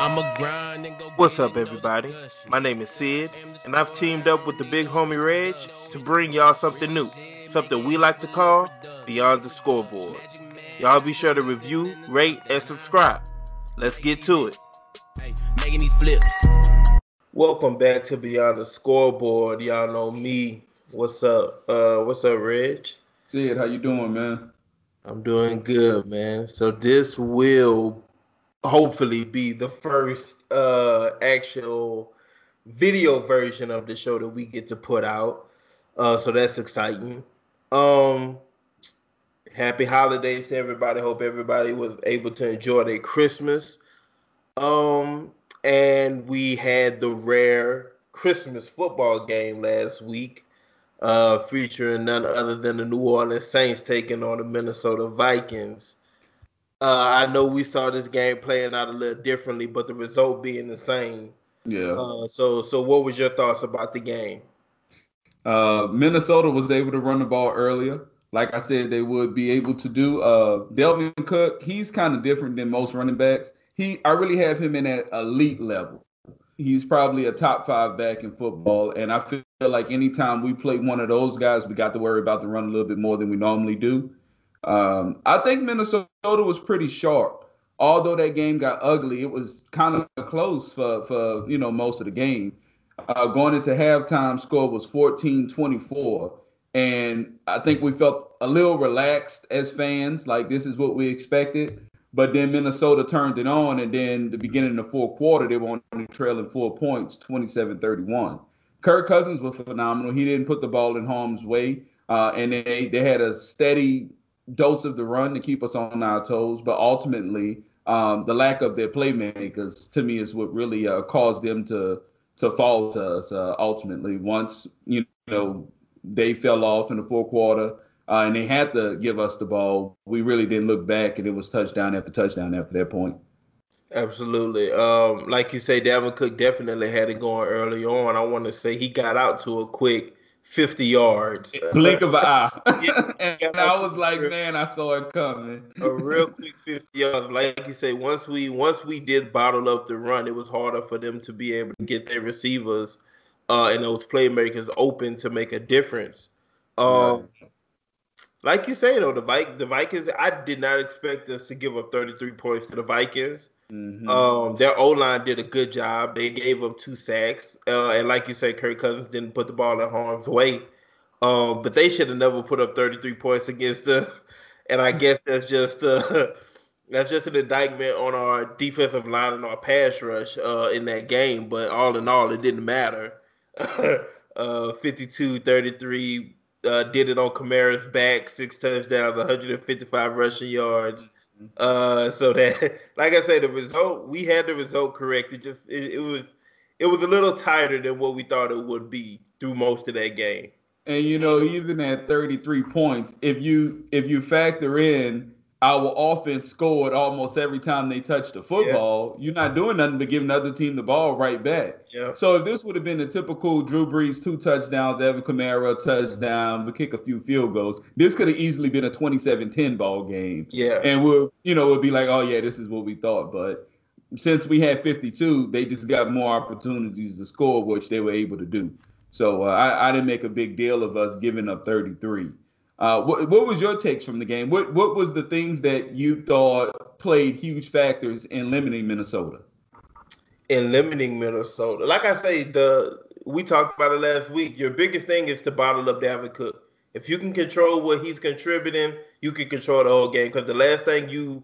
What's up, everybody? My name is Sid, and I've teamed up with the big homie Reg to bring y'all something new, something we like to call Beyond the Scoreboard. Y'all be sure to review, rate, and subscribe. Let's get to it. Making these flips. Welcome back to Beyond the Scoreboard. Y'all know me. What's up? Uh, what's up, Reg? Sid, how you doing, man? I'm doing good, man. So this will hopefully be the first uh actual video version of the show that we get to put out. Uh so that's exciting. Um happy holidays to everybody. Hope everybody was able to enjoy their Christmas. Um and we had the rare Christmas football game last week. Uh, featuring none other than the New Orleans Saints taking on the Minnesota Vikings. Uh, I know we saw this game playing out a little differently, but the result being the same. Yeah. Uh, so, so what was your thoughts about the game? Uh, Minnesota was able to run the ball earlier, like I said they would be able to do. Uh, Dalvin Cook, he's kind of different than most running backs. He, I really have him in that elite level. He's probably a top five back in football, and I feel like anytime we play one of those guys, we got to worry about the run a little bit more than we normally do. Um, I think Minnesota was pretty sharp. Although that game got ugly, it was kind of close for, for you know most of the game. Uh, going into halftime, score was 14-24. And I think we felt a little relaxed as fans, like this is what we expected. But then Minnesota turned it on, and then the beginning of the fourth quarter, they were only trailing four points, 27-31. Kirk Cousins was phenomenal. He didn't put the ball in harm's way, uh, and they they had a steady dose of the run to keep us on our toes, but ultimately um, the lack of their playmakers to me is what really uh, caused them to to fall to us. Uh, ultimately, once you know they fell off in the fourth quarter uh, and they had to give us the ball, we really didn't look back, and it was touchdown after touchdown after that point. Absolutely. Um, like you say, Dalvin Cook definitely had it going early on. I want to say he got out to a quick 50 yards. Blink of an eye. yeah, and I was like, man, I saw it coming. a real quick 50 yards. Like you say, once we once we did bottle up the run, it was harder for them to be able to get their receivers uh, and those playmakers open to make a difference. Um, right. Like you say, though, the, Vi- the Vikings, I did not expect us to give up 33 points to the Vikings. Mm-hmm. Um, their O line did a good job. They gave up two sacks, uh, and like you said, Kirk Cousins didn't put the ball in harm's way. Um, but they should have never put up 33 points against us. And I guess that's just uh, that's just an indictment on our defensive line and our pass rush uh, in that game. But all in all, it didn't matter. uh, 52 33 uh, did it on Kamara's back, six touchdowns, 155 rushing yards. Uh, so that, like I said, the result we had the result correct. It just it, it, was it was a little tighter than what we thought it would be through most of that game. And you know, even at 33 points, if you if you factor in our offense scored almost every time they touched the football, yeah. you're not doing nothing but giving the other team the ball right back. Yeah. So if this would have been a typical Drew Brees two touchdowns, Alvin Kamara touchdown, we kick a few field goals, this could have easily been a 27-10 ball game. Yeah. And we'll, you know, we'll be like, oh yeah, this is what we thought. But since we had 52, they just got more opportunities to score, which they were able to do. So uh, I, I didn't make a big deal of us giving up 33. Uh, what, what was your takes from the game? What what was the things that you thought played huge factors in limiting Minnesota? In limiting Minnesota, like I say, the we talked about it last week. Your biggest thing is to bottle up Dalvin Cook. If you can control what he's contributing, you can control the whole game. Because the last thing you,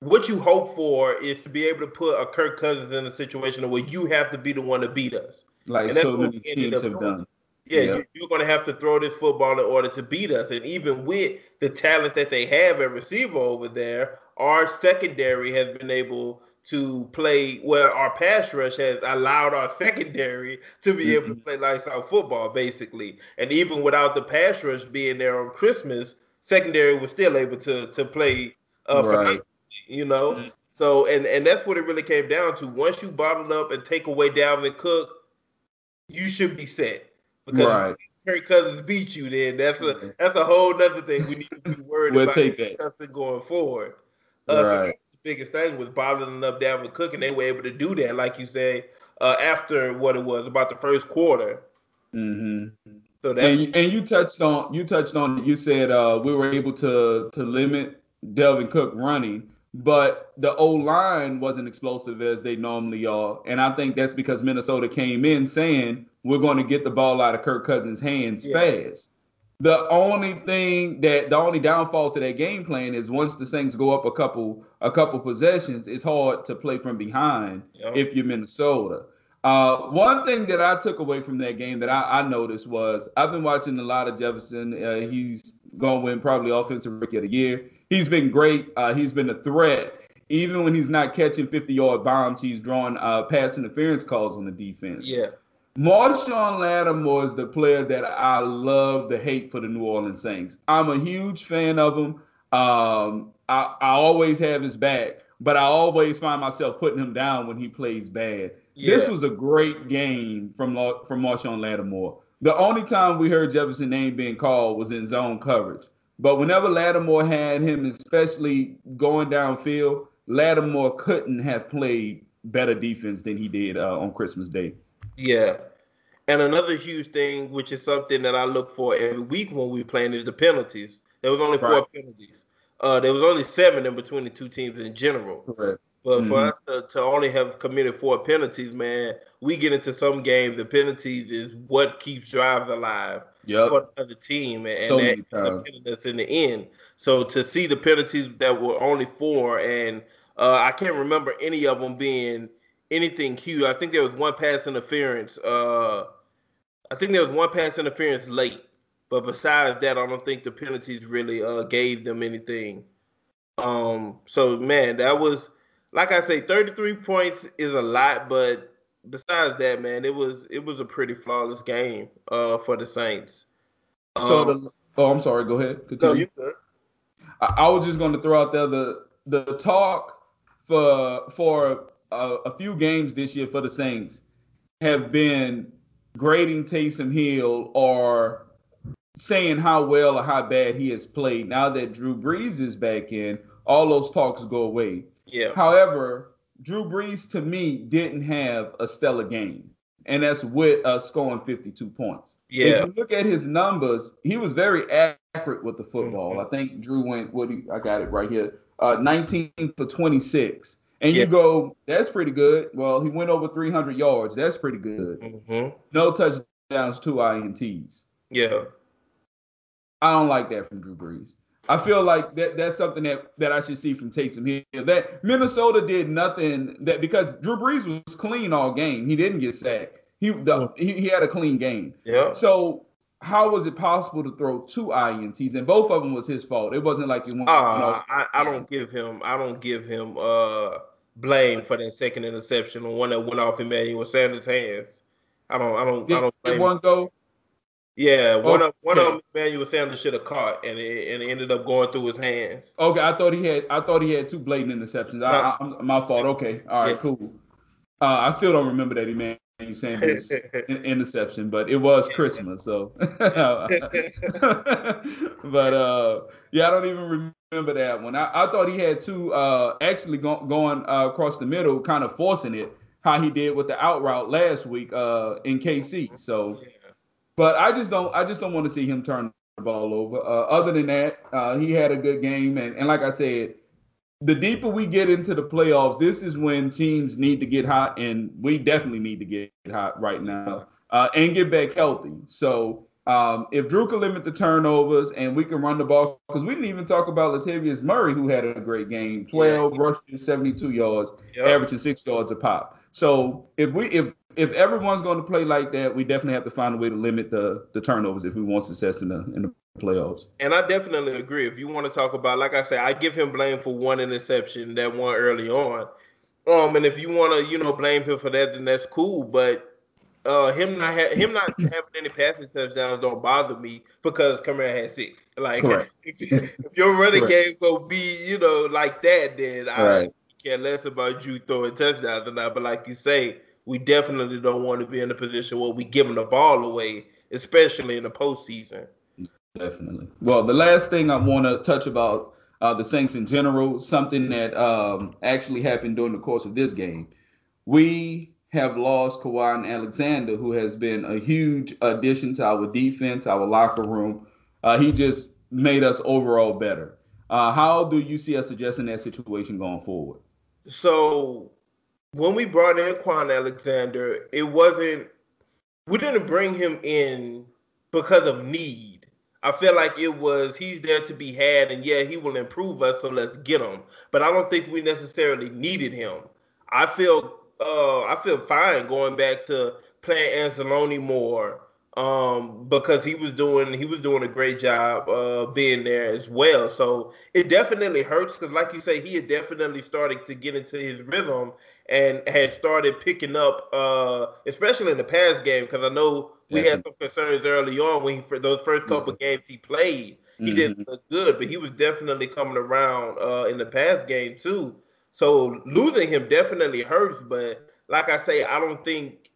what you hope for is to be able to put a Kirk Cousins in a situation where you have to be the one to beat us. Like so many teams have done. Yeah, yep. you're going to have to throw this football in order to beat us. And even with the talent that they have at receiver over there, our secondary has been able to play where well, our pass rush has allowed our secondary to be able to mm-hmm. play lights out football, basically. And even without the pass rush being there on Christmas, secondary was still able to to play uh, right. you know. Mm-hmm. So and and that's what it really came down to. Once you bottle up and take away Dalvin Cook, you should be set. Because right. Kirk Cousins beat you, then that's a that's a whole other thing we need to be worried we'll about take that. going forward. Uh, right. So biggest thing was bottling up Dalvin Cook, and they were able to do that, like you say, uh, after what it was about the first quarter. Mm-hmm. So that and, and, you touched on you touched on you said uh, we were able to to limit Dalvin Cook running, but the O line wasn't explosive as they normally are, and I think that's because Minnesota came in saying we're going to get the ball out of Kirk Cousins' hands yeah. fast. The only thing that the only downfall to that game plan is once the Saints go up a couple a couple possessions, it's hard to play from behind yep. if you're Minnesota. Uh, one thing that I took away from that game that I, I noticed was I've been watching a lot of Jefferson. Uh, he's going to win probably offensive rookie of the year. He's been great. Uh, he's been a threat. Even when he's not catching 50 yard bombs, he's drawing uh, pass interference calls on the defense. Yeah. Marshon Lattimore is the player that I love to hate for the New Orleans Saints. I'm a huge fan of him. Um, I, I always have his back, but I always find myself putting him down when he plays bad. Yeah. This was a great game from from Marshon Lattimore. The only time we heard Jefferson name being called was in zone coverage. But whenever Lattimore had him, especially going downfield, Lattimore couldn't have played better defense than he did uh, on Christmas Day. Yeah. And another huge thing, which is something that I look for every week when we playing, is the penalties. There was only four penalties. Uh, there was only seven in between the two teams in general. Correct. But mm-hmm. for us to, to, only have committed four penalties, man, we get into some games. The penalties is what keeps drives alive yep. for the team, and, so and that's in the end. So to see the penalties that were only four, and uh, I can't remember any of them being anything huge. I think there was one pass interference. Uh, I think there was one pass interference late, but besides that, I don't think the penalties really uh, gave them anything. Um, so man, that was like I say, 33 points is a lot, but besides that, man, it was it was a pretty flawless game uh, for the Saints. Um, so the, oh, I'm sorry. Go ahead. Continue. No, you I, I, was just going to throw out there the the talk for for a, a, few games this year for the Saints have been grading Taysom Hill or saying how well or how bad he has played. Now that Drew Brees is back in, all those talks go away. Yeah. However, Drew Brees to me didn't have a stellar game, and that's with uh, scoring 52 points. Yeah. If you look at his numbers, he was very accurate with the football. Mm-hmm. I think Drew went. What do I got it right here. Uh, 19 for 26. And yeah. you go, that's pretty good. Well, he went over 300 yards. That's pretty good. Mm-hmm. No touchdowns, two INTs. Yeah. I don't like that from Drew Brees. I feel like that that's something that that I should see from Taysom Hill. That Minnesota did nothing that because Drew Brees was clean all game. He didn't get sacked. He the, he, he had a clean game. Yeah. So how was it possible to throw two ints and both of them was his fault? It wasn't like he went. Uh, I, I don't give him I don't give him uh blame for that second interception, the one that went off Emmanuel Sanders' hands. I don't I don't did, I don't. Did one go? Yeah, one of one of them Emmanuel Sanders should have caught, and it, and it ended up going through his hands. Okay, I thought he had I thought he had two blatant interceptions. No. I, I, my fault. Okay, all right, yeah. cool. Uh, I still don't remember that Emmanuel Sanders interception, but it was Christmas, so. but uh, yeah, I don't even remember that one. I, I thought he had two uh, actually go, going uh, across the middle, kind of forcing it, how he did with the out route last week uh, in KC. So. But I just don't I just don't want to see him turn the ball over. Uh, other than that, uh, he had a good game, and and like I said, the deeper we get into the playoffs, this is when teams need to get hot, and we definitely need to get hot right now uh, and get back healthy. So. Um, if Drew can limit the turnovers and we can run the ball, because we didn't even talk about Latavius Murray, who had a great game 12 yeah. rushes, 72 yards, yep. averaging six yards a pop. So if we if if everyone's going to play like that, we definitely have to find a way to limit the the turnovers if we want success in the in the playoffs. And I definitely agree. If you want to talk about, like I said, I give him blame for one interception that one early on. Um, and if you want to, you know, blame him for that, then that's cool. But uh, him not ha- him not having any passing touchdowns don't bother me because Kamara had six. Like if, if, your running Correct. game go be, you know, like that, then right. I care less about you throwing touchdowns or not. But like you say we definitely don't want to be in a position where we give them the ball away, especially in the postseason. Definitely. Well, the last thing I want to touch about uh, the Saints in general, something that um, actually happened during the course of this game. We have lost Kwon Alexander, who has been a huge addition to our defense, our locker room. Uh, he just made us overall better. Uh, how do you see us addressing that situation going forward? So when we brought in Kwon Alexander, it wasn't we didn't bring him in because of need. I feel like it was he's there to be had, and yeah, he will improve us, so let's get him. But I don't think we necessarily needed him. I feel uh, I feel fine going back to playing Anzalone more um, because he was doing he was doing a great job uh, being there as well. So it definitely hurts because, like you say, he had definitely started to get into his rhythm and had started picking up, uh, especially in the past game. Because I know we had some concerns early on when he for those first couple mm-hmm. games he played, he mm-hmm. didn't look good, but he was definitely coming around uh, in the past game too. So losing him definitely hurts, but like I say, I don't think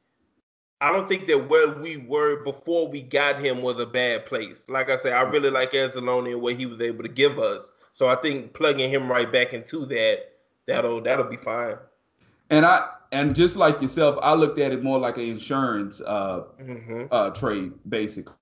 I don't think that where we were before we got him was a bad place. Like I said, I really like Anzalone and what he was able to give us. So I think plugging him right back into that, that'll that'll be fine. And I and just like yourself, I looked at it more like an insurance uh, mm-hmm. uh, trade, basically.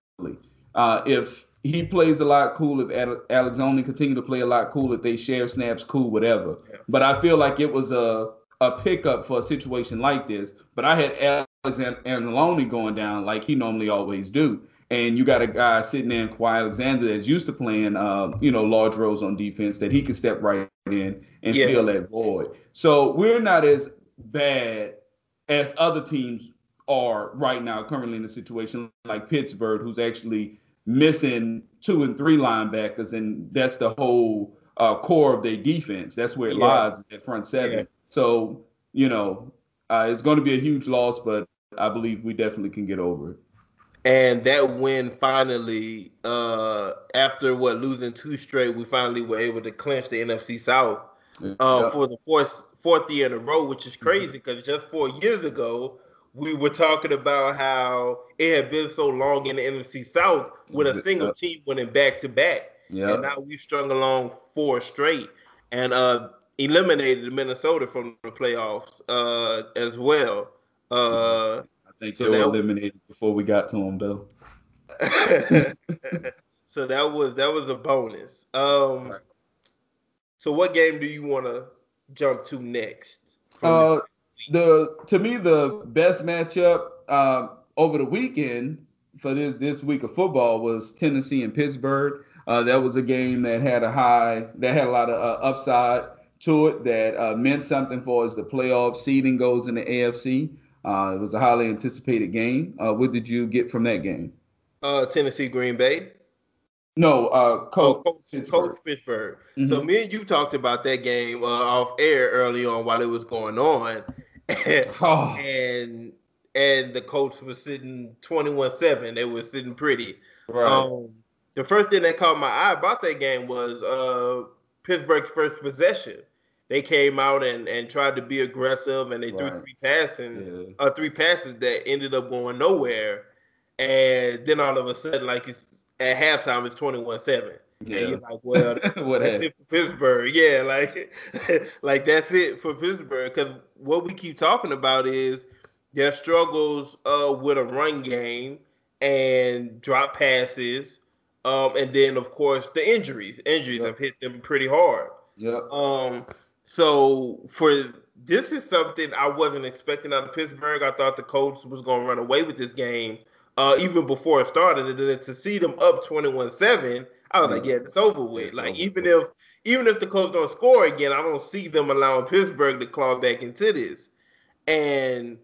Uh, if he plays a lot cool, if Anzalone continue to play a lot cool, if they share snaps, cool, whatever. Yeah. But I feel like it was a a pickup for a situation like this. But I had Alexander Anzalone going down like he normally always do. And you got a guy sitting there in Kwon Alexander that's used to playing, uh, you know, large roles on defense that he can step right in and yeah. fill that void. So we're not as bad as other teams are right now, currently in a situation like Pittsburgh, who's actually missing two and three linebackers, and that's the whole uh, core of their defense. That's where it yeah. lies, at front seven. Yeah. So, you know, uh, it's going to be a huge loss, but I believe we definitely can get over it. And that win finally, uh, after what losing two straight, we finally were able to clinch the NFC South uh, for the fourth fourth year in a row, which is crazy because mm-hmm. just four years ago we were talking about how it had been so long in the NFC South with a single team winning back to back. Yeah. And now we've strung along four straight. And uh eliminated Minnesota from the playoffs uh, as well. Uh, I think so they were eliminated was, before we got to them, though. so that was that was a bonus. Um, right. So what game do you want to jump to next? Uh, the to me the best matchup uh, over the weekend for this this week of football was Tennessee and Pittsburgh. Uh, that was a game that had a high that had a lot of uh, upside to it that uh, meant something for us. The playoff seeding goes in the AFC. Uh, it was a highly anticipated game. Uh, what did you get from that game? Uh, Tennessee Green Bay. No, uh, Colts, oh, Colts Pittsburgh. Colts Pittsburgh. Mm-hmm. So me and you talked about that game uh, off air early on while it was going on, and, oh. and and the Colts was sitting twenty one seven. They were sitting pretty. Right. Um, the first thing that caught my eye about that game was uh, Pittsburgh's first possession they came out and, and tried to be aggressive and they right. threw three passing yeah. uh, three passes that ended up going nowhere. And then all of a sudden, like it's at halftime, it's 21-7. Yeah. And you're like, well, what that's it for Pittsburgh. Yeah, like like that's it for Pittsburgh. Because what we keep talking about is their struggles uh, with a run game and drop passes. Um, and then of course the injuries. Injuries yep. have hit them pretty hard. Yeah. Um, so for this is something I wasn't expecting out of Pittsburgh. I thought the Colts was going to run away with this game uh, even before it started, and then to see them up twenty-one-seven, I was like, yeah, it's over with. It's like over even with. if even if the Colts don't score again, I don't see them allowing Pittsburgh to claw back into this. And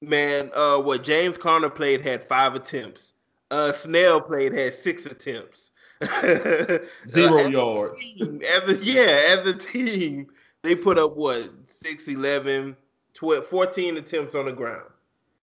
man, uh, what James Conner played had five attempts. Uh, Snell played had six attempts. Zero uh, yards. Team, as a, yeah, as a team, they put up what 6, 11, 12, 14 attempts on the ground.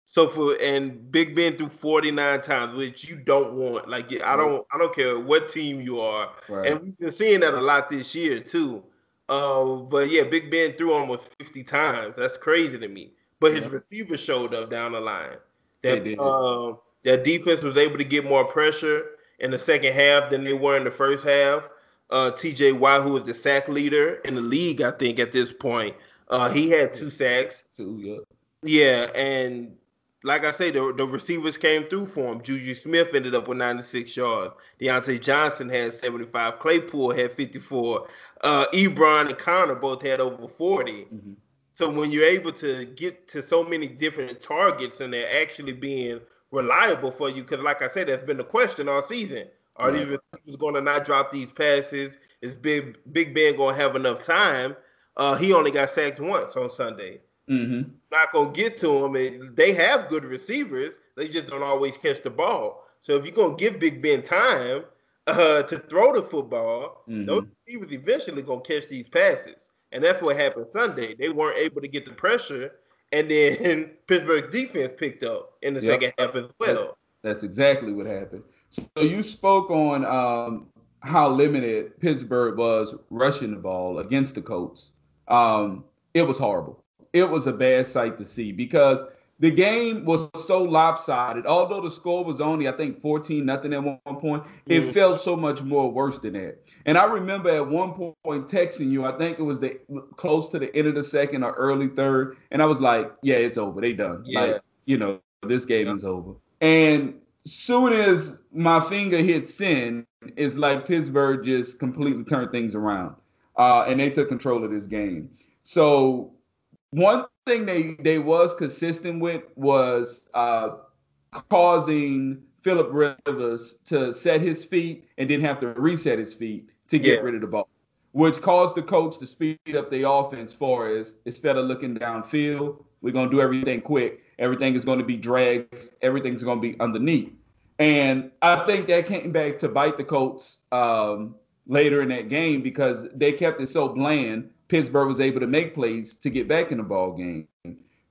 So for and Big Ben threw 49 times, which you don't want. Like I don't I don't care what team you are. Right. And we've been seeing that a lot this year too. Uh, but yeah, Big Ben threw almost 50 times. That's crazy to me. But his yeah. receivers showed up down the line. That uh, that defense was able to get more pressure in the second half than they were in the first half. Uh, T.J. Watt, who is the sack leader in the league, I think at this point. Uh, he had two sacks. Two, yeah. Yeah, and like I say, the, the receivers came through for him. Juju Smith ended up with 96 yards. Diontae Johnson had 75. Claypool had 54. Uh, Ebron and Conner both had over 40. Mm-hmm. So when you're able to get to so many different targets and they're actually being reliable for you, because like I said, that's been the question all season. Are right. these receivers going to not drop these passes? Is Big Big Ben going to have enough time? Uh, he only got sacked once on Sunday. Mm-hmm. Not gonna get to him, and they have good receivers. They just don't always catch the ball. So if you're gonna give Big Ben time uh, to throw the football, mm-hmm. those receivers eventually gonna catch these passes, and that's what happened Sunday. They weren't able to get the pressure, and then Pittsburgh defense picked up in the yep. second half as well. That's exactly what happened. So you spoke on um, how limited Pittsburgh was rushing the ball against the Colts. Um, it was horrible it was a bad sight to see because the game was so lopsided. Although the score was only, I think, 14 nothing at one point, it mm. felt so much more worse than that. And I remember at one point texting you, I think it was the close to the end of the second or early third, and I was like, "Yeah, it's over. They done. Yeah. Like, you know, this game yeah. is over." And soon as my finger hit send, it's like Pittsburgh just completely turned things around, uh, and they took control of this game. So one thing they they was consistent with was uh, causing Philip Rivers to set his feet and didn't have to reset his feet to get yeah. rid of the ball, which caused the Colts to speed up the offense for us instead of looking downfield. We're gonna do everything quick. Everything is going to be drags. Everything's going to be underneath. And I think that came back to bite the Colts um, later in that game because they kept it so bland Pittsburgh was able to make plays to get back in the ball game.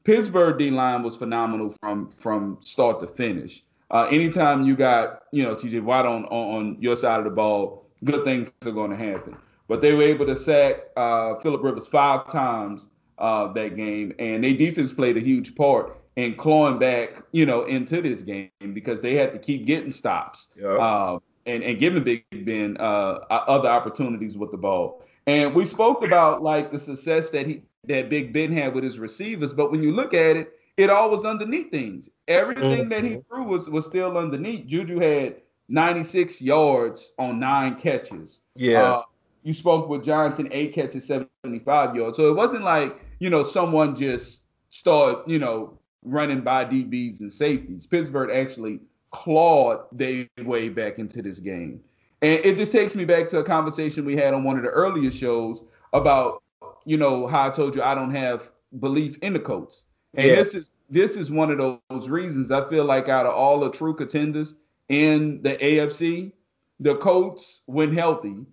Pittsburgh D line was phenomenal from from start to finish. Uh, anytime you got you know TJ Watt on on your side of the ball, good things are going to happen. But they were able to sack uh, Philip Rivers five times uh, that game, and their defense played a huge part in clawing back you know into this game because they had to keep getting stops yep. Uh, and and giving Big Ben uh, other opportunities with the ball. And we spoke about like the success that he that Big Ben had with his receivers, but when you look at it, it all was underneath things. Everything mm-hmm. that he mm-hmm. threw was was still underneath. Juju had 96 yards on nine catches. Yeah. Uh, you spoke with Johnson, eight catches, 75 yards. So it wasn't like, you know, someone just started, you know, running by DBs and safeties. Pittsburgh actually clawed their way back into this game. And it just takes me back to a conversation we had on one of the earlier shows about, you know, how I told you I don't have belief in the Colts. And yeah. this is this is one of those reasons I feel like out of all the true contenders in the AFC, the Colts, when healthy,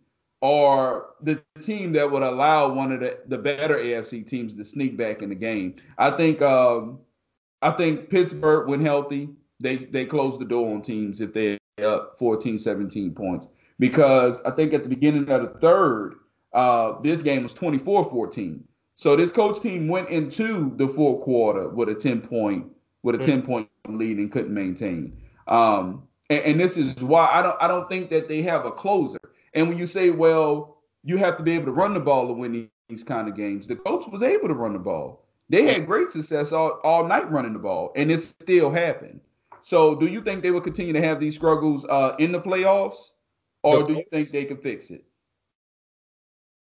are the team that would allow one of the, the better AFC teams to sneak back in the game. I think um, I think Pittsburgh, when healthy, they they close the door on teams if they're up 14, 17 points because I think at the beginning of the third, uh, this game was 24-14. So this Colts team went into the fourth quarter with a 10 point with a mm-hmm. 10 point lead and couldn't maintain. Um, and, and, this is why I don't I don't think that they have a closer. And when you say, well, you have to be able to run the ball to win these kind of games, the Colts was able to run the ball. They had great success all, all night running the ball, and it still happened. So, do you think they will continue to have these struggles uh, in the playoffs? Or the do you think they can fix it?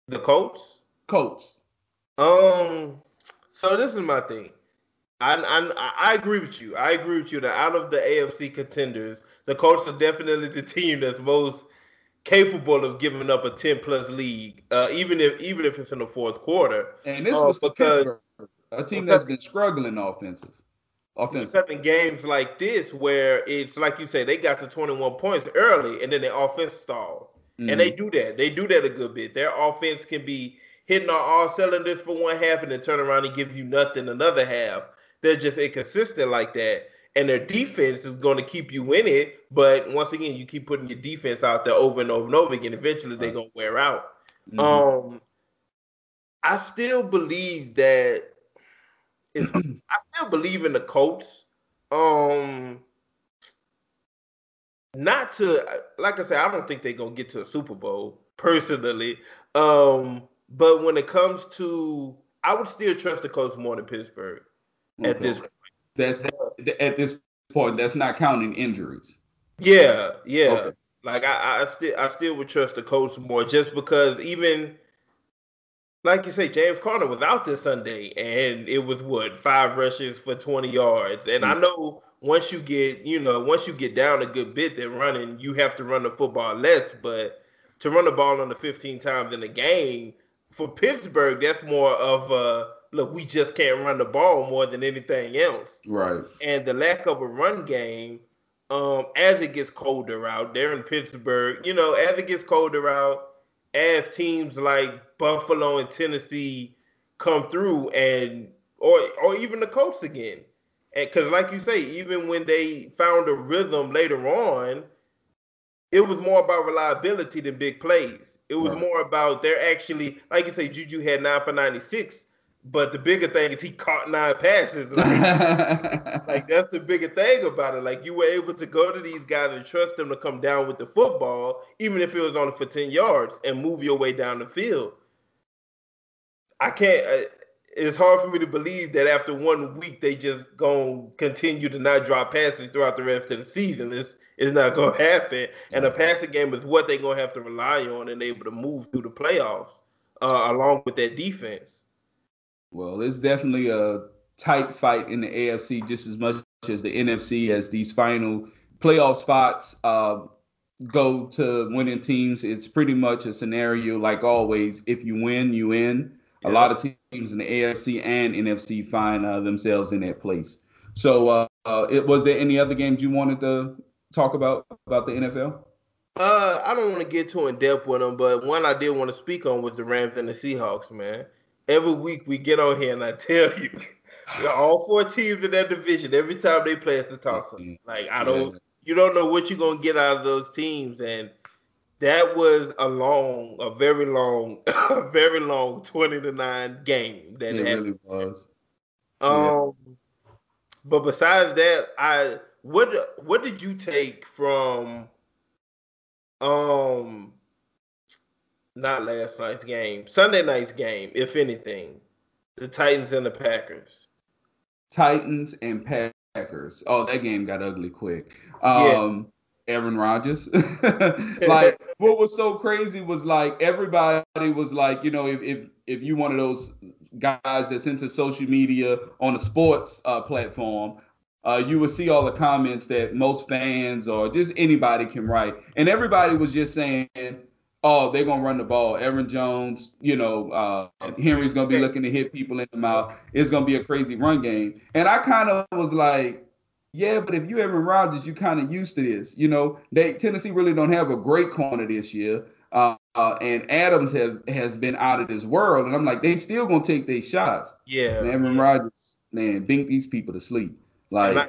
The Colts? Colts. Um, so this is my thing. I, I I agree with you. I agree with you that out of the AFC contenders, the Colts are definitely the team that's most capable of giving up a ten plus league, uh, even if even if it's in the fourth quarter. And this uh, was because a team that's been struggling offensive offensive. in games like this where it's like you say they got to 21 points early and then the offense stalled. Mm-hmm. And they mm-hmm. do that. They do that a good bit. Their offense can be hitting on all cylinders for one half and then turn around and give you nothing another half. They're just inconsistent like that. And their defense is going to keep you in it. But once again, you keep putting your defense out there over and over and over again. Eventually, they're going to wear out. Mm-hmm. Um, I still believe that is I still believe in the Colts. Um, not to like I said, I don't think they're gonna get to a Super Bowl. personally. Um, but when it comes to, I would still trust the Colts more than Pittsburgh okay. at this. Point. That's at this point. That's not counting injuries. Yeah, yeah. Okay. Like I, I still, I still would trust the Colts more, just because even like you say, James Conner was out this Sunday, and it was what five rushes for twenty yards. And mm-hmm. I know once you get, you know, once you get down a good bit, then running, you have to run the football less. But to run the ball under fifteen times in a game for Pittsburgh, that's more of a look. We just can't run the ball more than anything else. Right. And the lack of a run game, um, as it gets colder out there in Pittsburgh, you know, as it gets colder out as teams like Buffalo and Tennessee come through and or or even the Colts again. And because like you say, even when they found a rhythm later on, it was more about reliability than big plays. It was right. more about they're actually, like you say, Juju had nine for 96. But the bigger thing is he caught nine passes. Like, like, that's the bigger thing about it. Like you were able to go to these guys and trust them to come down with the football, even if it was only for 10 yards, and move your way down the field. I can't. Uh, it's hard for me to believe that after one week they just gonna continue to not drop passes throughout the rest of the season. It's it's not gonna happen. And the passing game is what they're gonna have to rely on and able to move through the playoffs uh, along with that defense. Well, it's definitely a tight fight in the AFC just as much as the NFC as these final playoff spots uh, go to winning teams. It's pretty much a scenario like always. If you win, you win. Yeah. A lot of teams in the AFC and NFC find uh, themselves in that place. So, uh, uh, it was there any other games you wanted to talk about about the NFL? Uh, I don't want to get too in depth with them, but one I did want to speak on was the Rams and the Seahawks, man every week we get on here and I tell you, all four teams in that division, every time they play, it's a toss up. Like I don't, yeah. you don't know what you're gonna get out of those teams, and that was a long, a very long, a very long twenty to nine game. That it happened. really was. Um, yeah. but besides that, I what what did you take from um not last night's game, Sunday night's game, if anything, the Titans and the Packers. Titans and Packers. Oh, that game got ugly quick. Um, yeah. Aaron Rodgers. like what was so crazy was like everybody was like, you know, if if if you one of those guys that's into social media on a sports uh, platform, uh, you would see all the comments that most fans or just anybody can write, and everybody was just saying oh, they're gonna run the ball. Aaron Jones, you know, uh, Henry's gonna be looking to hit people in the mouth. It's gonna be a crazy run game. And I kind of was like, yeah, but if you Aaron Rodgers, you kind of used to this. You know, they Tennessee really don't have a great corner this year. Uh, uh, and Adams has has been out of this world, and I'm like, they still gonna take their shots. Yeah, and Aaron yeah. Rodgers, man, bink these people to sleep. Like, and, I,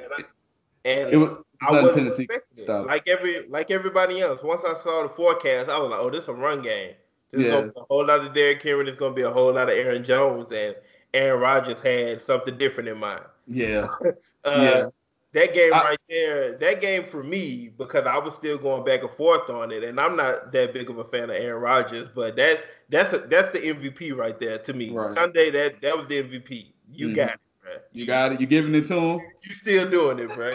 and, I, it was I wasn't Stuff. Like every like everybody else. Once I saw the forecast, I was like, "Oh, this is a run game. This yeah. is gonna be a whole lot of Derrick Henry. There's gonna be a whole lot of Aaron Jones, and Aaron Rodgers had something different in mind. Yeah, uh, yeah. That game I, right there, that game for me, because I was still going back and forth on it, and I'm not that big of a fan of Aaron Rodgers, but that that's a, that's the MVP right there to me. Right. Sunday, that that was the MVP. You mm-hmm. got it. You got it. You giving it to him. You still doing it, bro.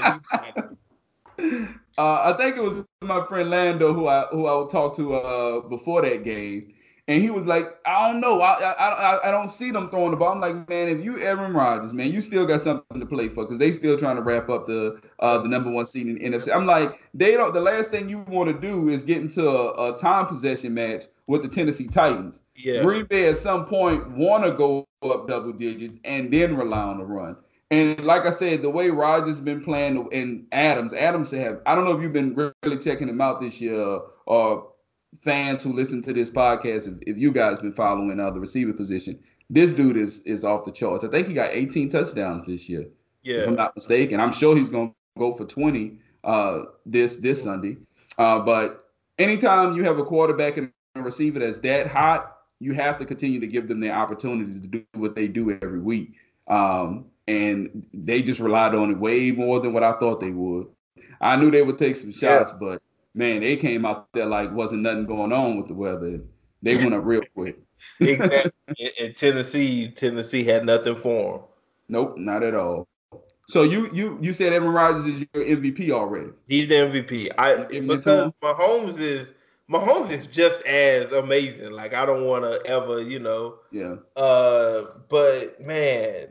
Uh, I think it was my friend Lando who I who I would talk to uh, before that game, and he was like, "I don't know, I, I I don't see them throwing the ball." I'm like, "Man, if you Aaron Rodgers, man, you still got something to play for because they still trying to wrap up the uh, the number one seed in the NFC." I'm like, they don't. The last thing you want to do is get into a, a time possession match with the Tennessee Titans. Yeah. Green Bay at some point want to go up double digits and then rely on the run. And like I said, the way Rodgers has been playing and Adams, Adams have I don't know if you've been really checking him out this year or fans who listen to this podcast, if, if you guys been following uh, the receiver position, this dude is is off the charts. I think he got 18 touchdowns this year. Yeah. If I'm not mistaken. I'm sure he's gonna go for 20 uh, this this Sunday. Uh, but anytime you have a quarterback and a receiver that's that hot, you have to continue to give them the opportunities to do what they do every week. Um, and they just relied on it way more than what I thought they would. I knew they would take some shots, yeah. but man, they came out there like wasn't nothing going on with the weather. They went up real quick. exactly. in Tennessee, Tennessee had nothing for them. Nope, not at all. So you you you said Aaron Rodgers is your MVP already. He's the MVP. I because Mahomes is Mahomes is just as amazing. Like I don't want to ever, you know. Yeah. Uh, but man,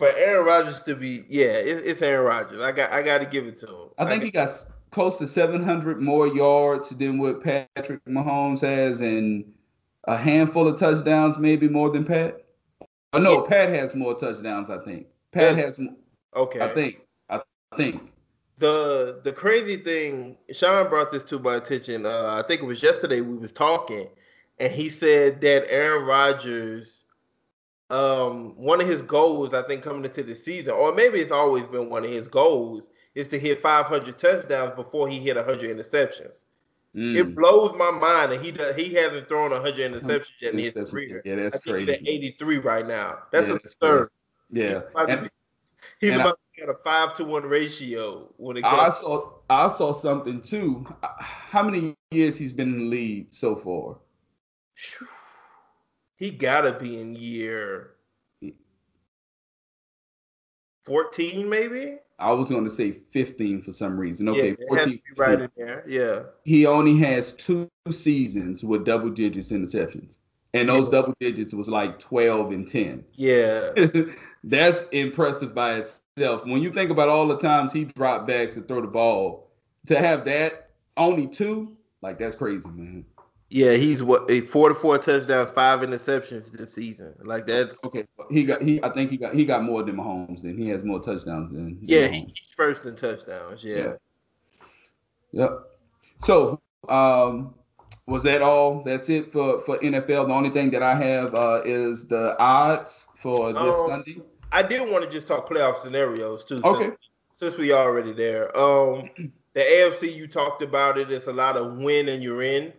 for Aaron Rodgers to be, yeah, it, it's Aaron Rodgers. I got I got to give it to him. I think I he got close to 700 more yards than what Patrick Mahomes has, and a handful of touchdowns, maybe more than Pat. Oh no, yeah. Pat has more touchdowns. I think Pat has. More, okay. I think. I think. The the crazy thing, Sean brought this to my attention. Uh, I think it was yesterday we was talking, and he said that Aaron Rodgers, um, one of his goals, I think, coming into the season, or maybe it's always been one of his goals, is to hit 500 touchdowns before he hit 100 interceptions. Mm. It blows my mind that he does. He hasn't thrown 100 interceptions yet in his career. Yeah, that's crazy. He's at 83 right now. That's yeah, a third. Yeah, he's about to get a five to one ratio when it comes. I saw. I saw something too. How many years he's been in the league so far? He gotta be in year 14, maybe. I was going to say 15 for some reason. Okay, yeah, 14. Right in there. Yeah. He only has two seasons with double digits interceptions. And those yeah. double digits was like 12 and 10. Yeah. That's impressive by itself. When you think about all the times he dropped back to throw the ball, to have that only two, like that's crazy, man. Yeah, he's what a four to four touchdowns, five interceptions this season. Like that's okay. He got he. I think he got he got more than Mahomes. Then he has more touchdowns than. Yeah, he's first in touchdowns. Yeah. yeah. Yep. So, um, was that all? That's it for for NFL. The only thing that I have uh, is the odds for this um, Sunday. I did want to just talk playoff scenarios too. Okay. Since, since we already there, um, the AFC you talked about it. It's a lot of win and you're in.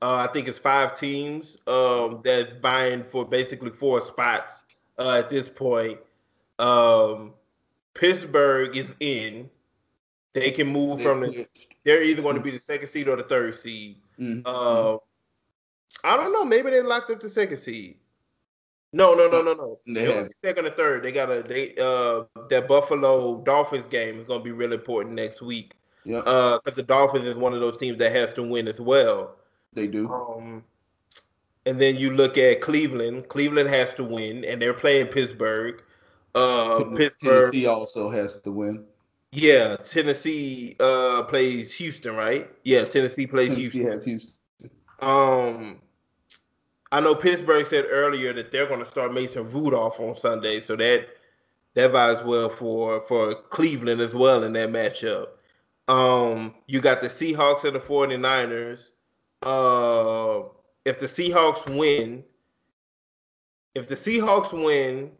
Uh, I think it's five teams um, that's vying for basically four spots uh, at this point. Um, Pittsburgh is in. They can move from the. They're either going to be the second seed or the third seed. Mm-hmm. Uh, I don't know. Maybe they locked up the second seed. No, no, no, no, no. Have second or third. They got a they uh that Buffalo Dolphins game is going to be really important next week. Yeah. Uh, because the Dolphins is one of those teams that has to win as well. They do. Um, and then you look at Cleveland. Cleveland has to win, and they're playing Pittsburgh. Uh, Pittsburgh. Tennessee also has to win. Yeah, Tennessee uh, plays Houston, right? Yeah, Tennessee plays Tennessee Houston. Houston. Um, I know Pittsburgh said earlier that they're going to start Mason Rudolph on Sunday, so that that vibes well for for Cleveland as well in that matchup. Um, you got the Seahawks and the 49ers uh, if the Seahawks win, if the Seahawks win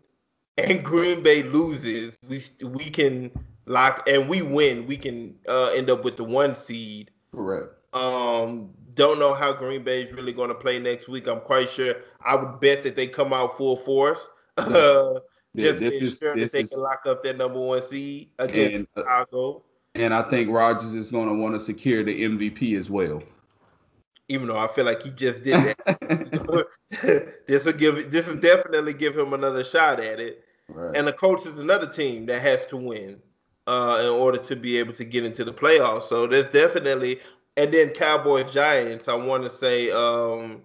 and Green Bay loses, we we can lock and we win, we can uh, end up with the one seed. Correct. Um, don't know how Green Bay is really going to play next week. I'm quite sure. I would bet that they come out full force. Uh, yeah, just this is, this they is, can lock up that number one seed against and, uh, Chicago. And I think Rodgers is going to want to secure the MVP as well even though I feel like he just did that. this will give this will definitely give him another shot at it. Right. And the Colts is another team that has to win uh, in order to be able to get into the playoffs. So there's definitely and then Cowboys Giants. I want to say um,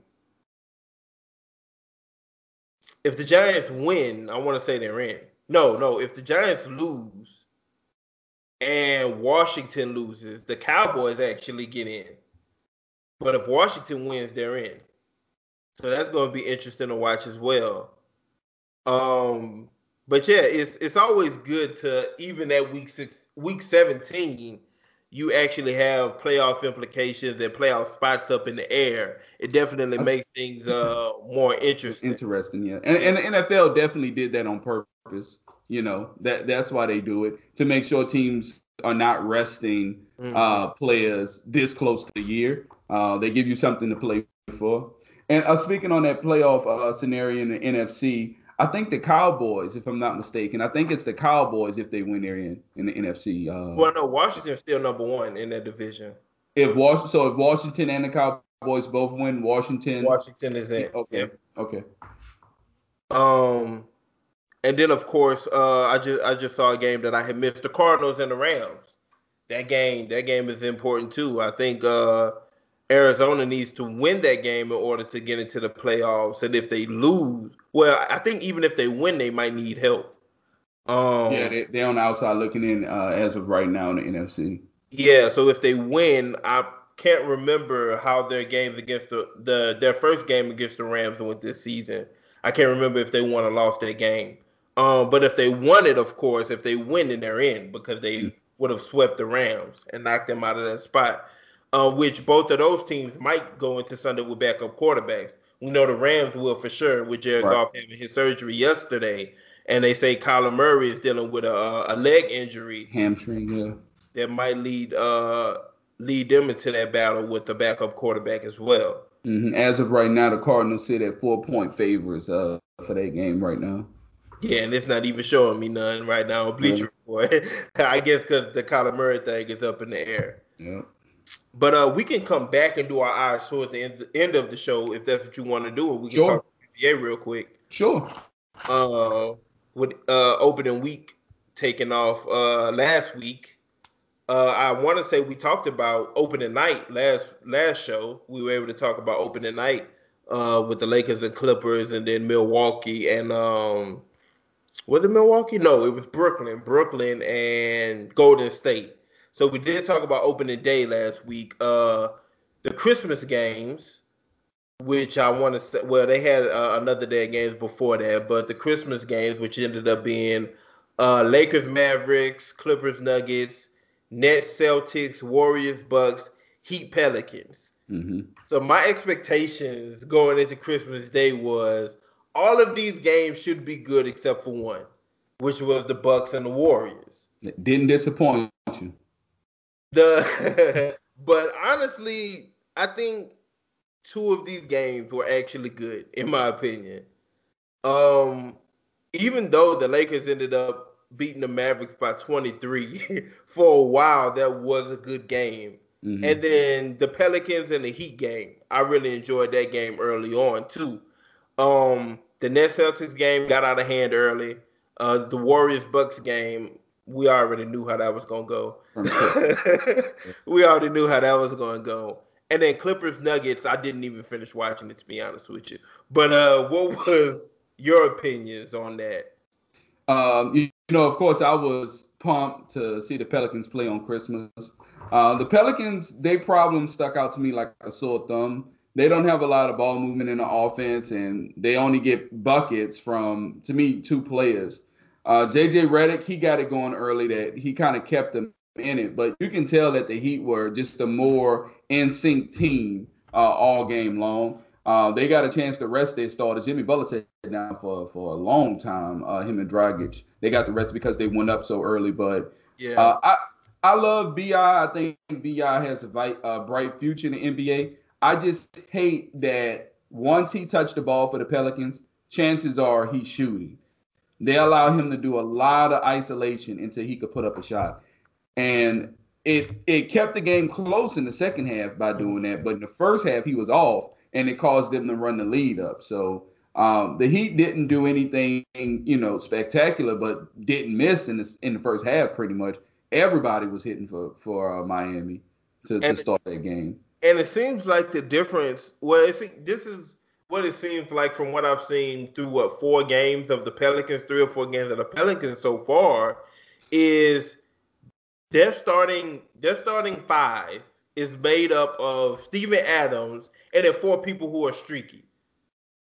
if the Giants win, I want to say they're in. No, no. If the Giants lose and Washington loses, the Cowboys actually get in. But if Washington wins, they're in. So that's going to be interesting to watch as well. Um, but yeah, it's it's always good to even at week six, week seventeen, you actually have playoff implications and playoff spots up in the air. It definitely makes things uh more interesting. Interesting, yeah. And, and the NFL definitely did that on purpose. You know that that's why they do it to make sure teams are not resting mm-hmm. uh, players this close to the year. Uh, they give you something to play for. And uh, speaking on that playoff uh, scenario in the NFC, I think the Cowboys, if I'm not mistaken, I think it's the Cowboys if they win their in in the NFC. Uh, well, no, Washington's still number one in that division. If Washington, so if Washington and the Cowboys both win, Washington. Washington is in. Okay. Okay. Um, and then of course, uh, I just I just saw a game that I had missed: the Cardinals and the Rams. That game, that game is important too. I think uh, Arizona needs to win that game in order to get into the playoffs. And if they lose, well, I think even if they win, they might need help. Um, yeah, they, they're on the outside looking in uh, as of right now in the NFC. Yeah, so if they win, I can't remember how their games against the, the their first game against the Rams went this season. I can't remember if they won or lost that game. Um, but if they won it, of course, if they win, then they're in because they mm. would have swept the Rams and knocked them out of that spot. Uh, which both of those teams might go into Sunday with backup quarterbacks. We know the Rams will for sure with Jared right. Goff having his surgery yesterday, and they say Kyler Murray is dealing with a, a leg injury, hamstring, yeah, that might lead uh, lead them into that battle with the backup quarterback as well. Mm-hmm. As of right now, the Cardinals sit at four point favorites uh, for that game right now. Yeah, and it's not even showing me none right now Bleacher Report. I guess because the Kyler Murray thing is up in the air. Yeah. But uh, we can come back and do our eyes towards the end, the end of the show if that's what you want to do. Or we can sure. talk NBA real quick. Sure. Uh, with uh opening week taking off uh last week, uh, I want to say we talked about opening night last last show. We were able to talk about opening night uh, with the Lakers and Clippers, and then Milwaukee and um, was it Milwaukee? No, it was Brooklyn, Brooklyn and Golden State. So we did talk about opening day last week. Uh, the Christmas games, which I want to say, well, they had uh, another day of games before that, but the Christmas games, which ended up being uh, Lakers, Mavericks, Clippers, Nuggets, Nets, Celtics, Warriors, Bucks, Heat, Pelicans. Mm-hmm. So my expectations going into Christmas Day was all of these games should be good except for one, which was the Bucks and the Warriors. It didn't disappoint you. The but honestly, I think two of these games were actually good, in my opinion. Um, even though the Lakers ended up beating the Mavericks by 23 for a while, that was a good game. Mm-hmm. And then the Pelicans and the Heat game, I really enjoyed that game early on too. Um, the Nets Celtics game got out of hand early. Uh, the Warriors Bucks game, we already knew how that was gonna go. we already knew how that was gonna go. And then Clippers Nuggets, I didn't even finish watching it to be honest with you. But uh, what was your opinions on that? Um, you, you, know, of course, I was pumped to see the Pelicans play on Christmas. Uh, the Pelicans, their problem stuck out to me like a sore thumb. They don't have a lot of ball movement in the offense, and they only get buckets from, to me, two players. Uh, JJ Redick, he got it going early that he kind of kept them in it, but you can tell that the Heat were just a more in sync team uh, all game long. Uh, they got a chance to rest their starters. Jimmy Butler said now for for a long time. Uh, him and Dragic, they got the rest because they went up so early. But yeah, uh, I I love Bi. I think Bi has a bright, bright future in the NBA. I just hate that once he touched the ball for the Pelicans, chances are he's shooting. They allow him to do a lot of isolation until he could put up a shot, and it it kept the game close in the second half by doing that. But in the first half, he was off and it caused them to run the lead up. So um, the Heat didn't do anything, you know, spectacular, but didn't miss in the in the first half. Pretty much everybody was hitting for for uh, Miami to, to start that game. And it seems like the difference. Well, it's, this is what it seems like from what I've seen through what four games of the Pelicans, three or four games of the Pelicans so far, is they're starting they're starting five is made up of Steven Adams and then four people who are streaky.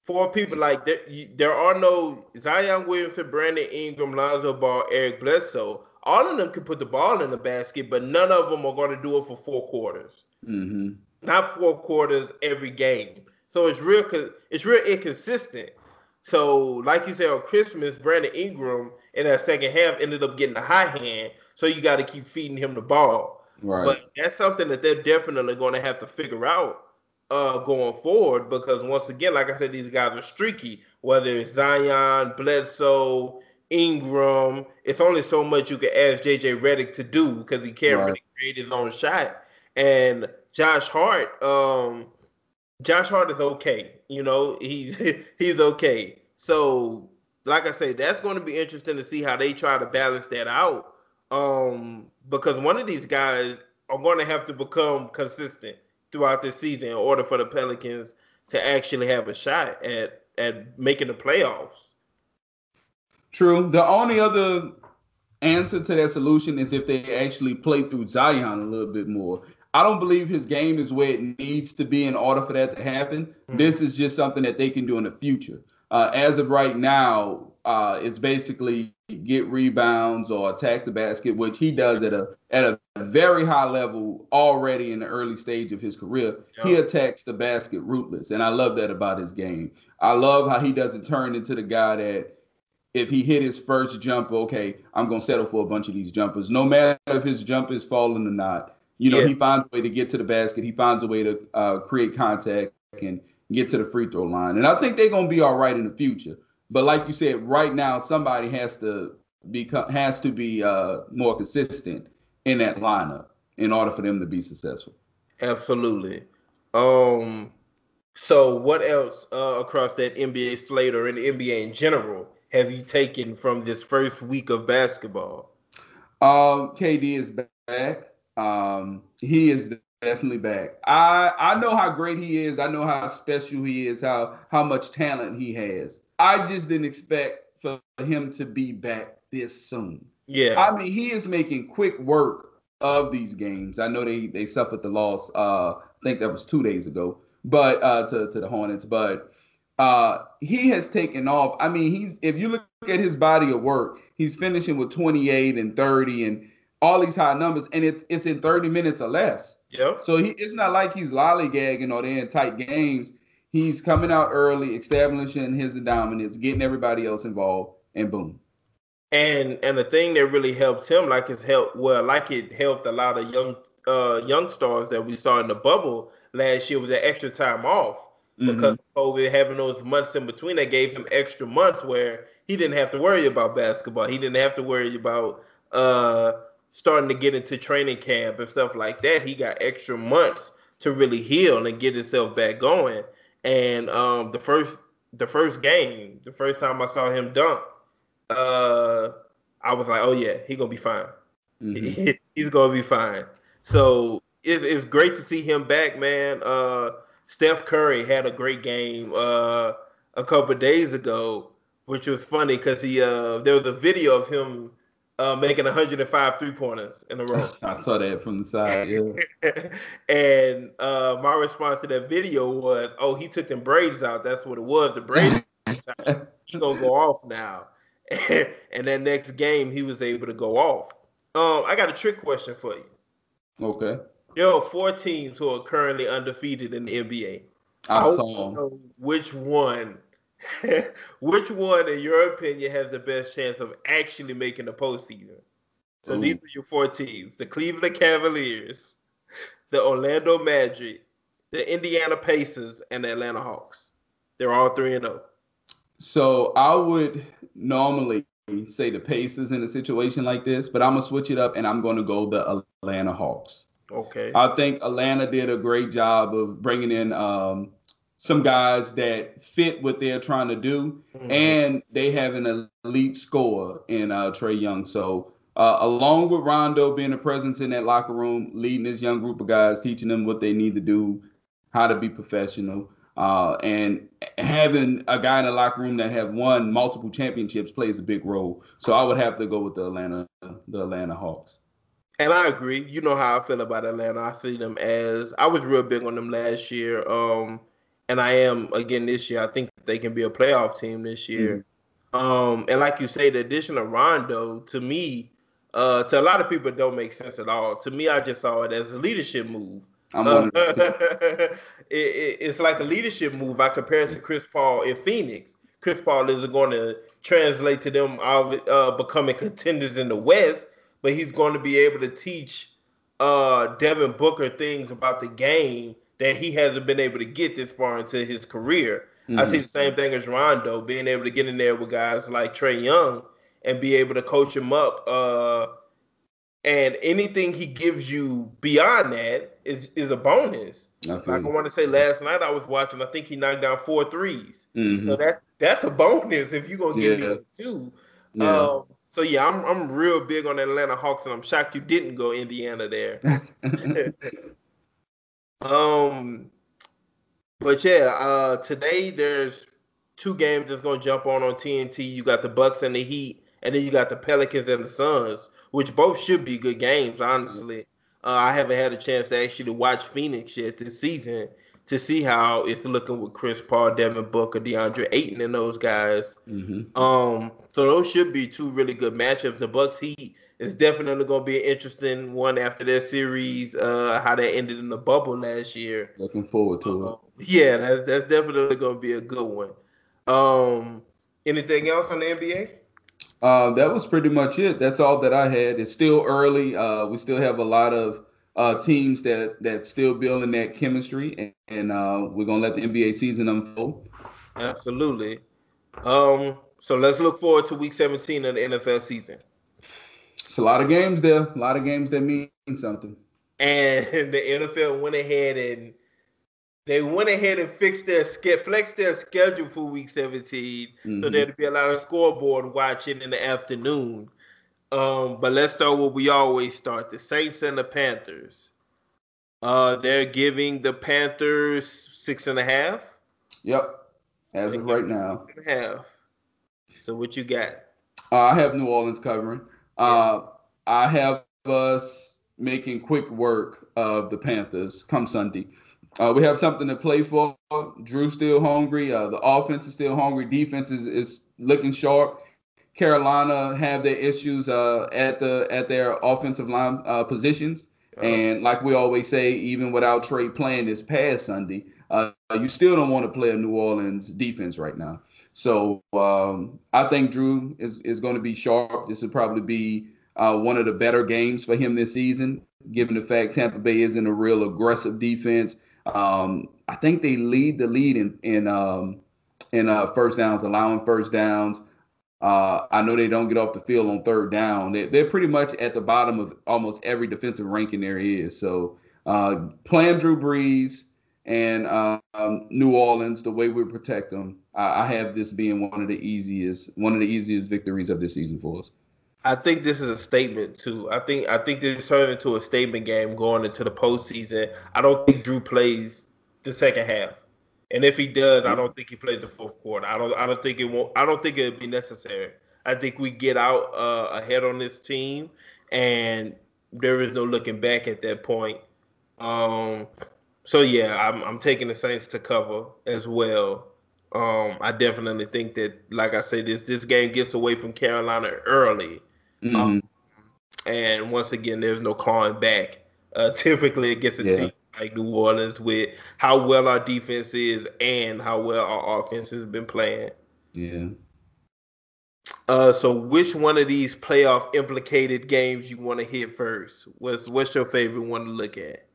Four people like there, there are no Zion Williamson, Brandon Ingram, Lonzo Ball, Eric Bledsoe. All of them can put the ball in the basket, but none of them are going to do it for four quarters. Mm-hmm. Not four quarters every game. So it's real. It's real inconsistent. So, like you said on Christmas, Brandon Ingram in that second half ended up getting the high hand. So you got to keep feeding him the ball. Right. But that's something that they're definitely going to have to figure out uh, going forward because once again, like I said, these guys are streaky. Whether it's Zion, Bledsoe, Ingram, it's only so much you can ask JJ Redick to do because he can't right. really create his own shot. And Josh Hart, um, Josh Hart is okay. You know, he's he's okay. So, like I say, that's going to be interesting to see how they try to balance that out. Um, because one of these guys are going to have to become consistent throughout this season in order for the Pelicans to actually have a shot at at making the playoffs. True. The only other answer to that solution is if they actually play through Zion a little bit more. I don't believe his game is where it needs to be in order for that to happen. Mm-hmm. This is just something that they can do in the future. Uh, as of right now, uh, it's basically get rebounds or attack the basket, which he does at a at a very high level already in the early stage of his career. Yep. He attacks the basket rootless, and I love that about his game. I love how he doesn't turn into the guy that if he hit his first jump, okay, I'm gonna settle for a bunch of these jumpers, no matter if his jump is falling or not. You know, yeah. he finds a way to get to the basket. He finds a way to uh, create contact and get to the free throw line. And I think they're gonna be all right in the future. But like you said, right now somebody has to become has to be uh, more consistent in that lineup in order for them to be successful. Absolutely. Um. So, what else uh, across that NBA slate or in the NBA in general have you taken from this first week of basketball? Um, KD is back. Um, he is definitely back. I I know how great he is. I know how special he is. How how much talent he has. I just didn't expect for him to be back this soon. Yeah. I mean, he is making quick work of these games. I know they they suffered the loss. Uh, I think that was two days ago, but uh, to to the Hornets. But uh, he has taken off. I mean, he's if you look at his body of work, he's finishing with 28 and 30 and all these high numbers, and it's it's in 30 minutes or less. Yeah. So he it's not like he's lollygagging or they're in tight games. He's coming out early, establishing his dominance, getting everybody else involved, and boom. And and the thing that really helps him, like it's helped well, like it helped a lot of young uh young stars that we saw in the bubble last year was that extra time off mm-hmm. because COVID having those months in between that gave him extra months where he didn't have to worry about basketball. He didn't have to worry about uh starting to get into training camp and stuff like that. He got extra months to really heal and get himself back going. And um, the first the first game, the first time I saw him dunk, uh, I was like, oh yeah, he gonna be fine. Mm-hmm. He's gonna be fine. So it, it's great to see him back, man. Uh, Steph Curry had a great game uh, a couple days ago, which was funny because he uh, there was a video of him uh, making 105 three pointers in a row. I saw that from the side. Yeah. and uh, my response to that video was, "Oh, he took them braids out. That's what it was. The braids. He's gonna go off now." and that next game, he was able to go off. Um, I got a trick question for you. Okay. There are four teams who are currently undefeated in the NBA. I, I saw. which one Which one, in your opinion, has the best chance of actually making the postseason? So Ooh. these are your four teams: the Cleveland Cavaliers, the Orlando Magic, the Indiana Pacers, and the Atlanta Hawks. They're all three and zero. Oh. So I would normally say the Pacers in a situation like this, but I'm gonna switch it up and I'm gonna go the Atlanta Hawks. Okay. I think Atlanta did a great job of bringing in um, some guys that fit what they're trying to do, mm-hmm. and they have an elite scorer in uh, Trae Young. So, uh, along with Rondo being a presence in that locker room, leading this young group of guys, teaching them what they need to do, how to be professional, uh, and having a guy in the locker room that have won multiple championships plays a big role. So, I would have to go with the Atlanta, the Atlanta Hawks. And I agree. You know how I feel about Atlanta. I see them as I was real big on them last year. Um, and I am again this year. I think they can be a playoff team this year. Mm-hmm. Um, and like you say, the addition of Rondo to me, uh, to a lot of people, don't make sense at all. To me, I just saw it as a leadership move. Uh, it, it, it's like a leadership move. I compare it to Chris Paul in Phoenix. Chris Paul isn't going to translate to them uh, becoming contenders in the West, but he's going to be able to teach uh, Devin Booker things about the game that he hasn't been able to get this far into his career. Mm-hmm. I see the same thing as Rondo, being able to get in there with guys like Trae Young and be able to coach him up. Uh, and anything he gives you beyond that, is is a bonus. I like I want to say last night I was watching, I think he knocked down four threes. Mm-hmm. So that that's a bonus if you're gonna give yeah. me two. Yeah. Um, so yeah, I'm I'm real big on Atlanta Hawks, and I'm shocked you didn't go Indiana there. um, but yeah, uh, today there's two games that's gonna jump on on TNT. You got the Bucks and the Heat, and then you got the Pelicans and the Suns, which both should be good games, honestly. Uh, I haven't had a chance to actually watch Phoenix yet this season to see how it's looking with Chris Paul, Devin Booker, DeAndre Ayton, and those guys. Mm-hmm. Um, so those should be two really good matchups. The Bucks Heat is definitely going to be an interesting one after that series. Uh, how they ended in the bubble last year. Looking forward to it. Yeah, that's that's definitely going to be a good one. Um, anything else on the NBA? Uh, that was pretty much it. That's all that I had. It's still early. Uh, we still have a lot of uh, teams that that still building that chemistry, and, and uh, we're gonna let the NBA season unfold. Absolutely. Um, so let's look forward to Week 17 of the NFL season. It's a lot of games there. A lot of games that mean something. And the NFL went ahead and they went ahead and fixed their flexed their schedule for week 17 mm-hmm. so there'd be a lot of scoreboard watching in the afternoon. Um, but let's start where we always start the saints and the panthers. Uh, they're giving the panthers six and a half? Yep as of right now. and a half. So what you got? Uh, i have new orleans covering uh, i have us making quick work of the panthers come sunday uh, we have something to play for. Drew's still hungry. Uh, the offense is still hungry. Defense is, is looking sharp. Carolina have their issues uh, at the at their offensive line uh, positions. And like we always say, even without Trey playing this past Sunday, uh, you still don't want to play a New Orleans defense right now. So um, I think Drew is, is going to be sharp. This will probably be uh, one of the better games for him this season, given the fact Tampa Bay isn't a real aggressive defense. Um, I think they lead the lead in in um, in uh, first downs, allowing first downs. Uh, I know they don't get off the field on third down. They, they're pretty much at the bottom of almost every defensive ranking there is. So uh, playing Drew Brees and um, New Orleans, the way we protect them, I, I have this being one of the easiest one of the easiest victories of this season for us. I think this is a statement too. I think I think this turned into a statement game going into the postseason. I don't think Drew plays the second half, and if he does, I don't think he plays the fourth quarter. I don't. I don't think it won't. I don't think it'd be necessary. I think we get out uh, ahead on this team, and there is no looking back at that point. Um, so yeah, I'm I'm taking the Saints to cover as well. Um, I definitely think that, like I said, this this game gets away from Carolina early Mm-hmm. Um, and once again, there's no clawing back. Uh, typically, it gets a yeah. team like New Orleans with how well our defense is and how well our offense has been playing. Yeah. Uh, so which one of these playoff implicated games you want to hit first? What's what's your favorite one to look at?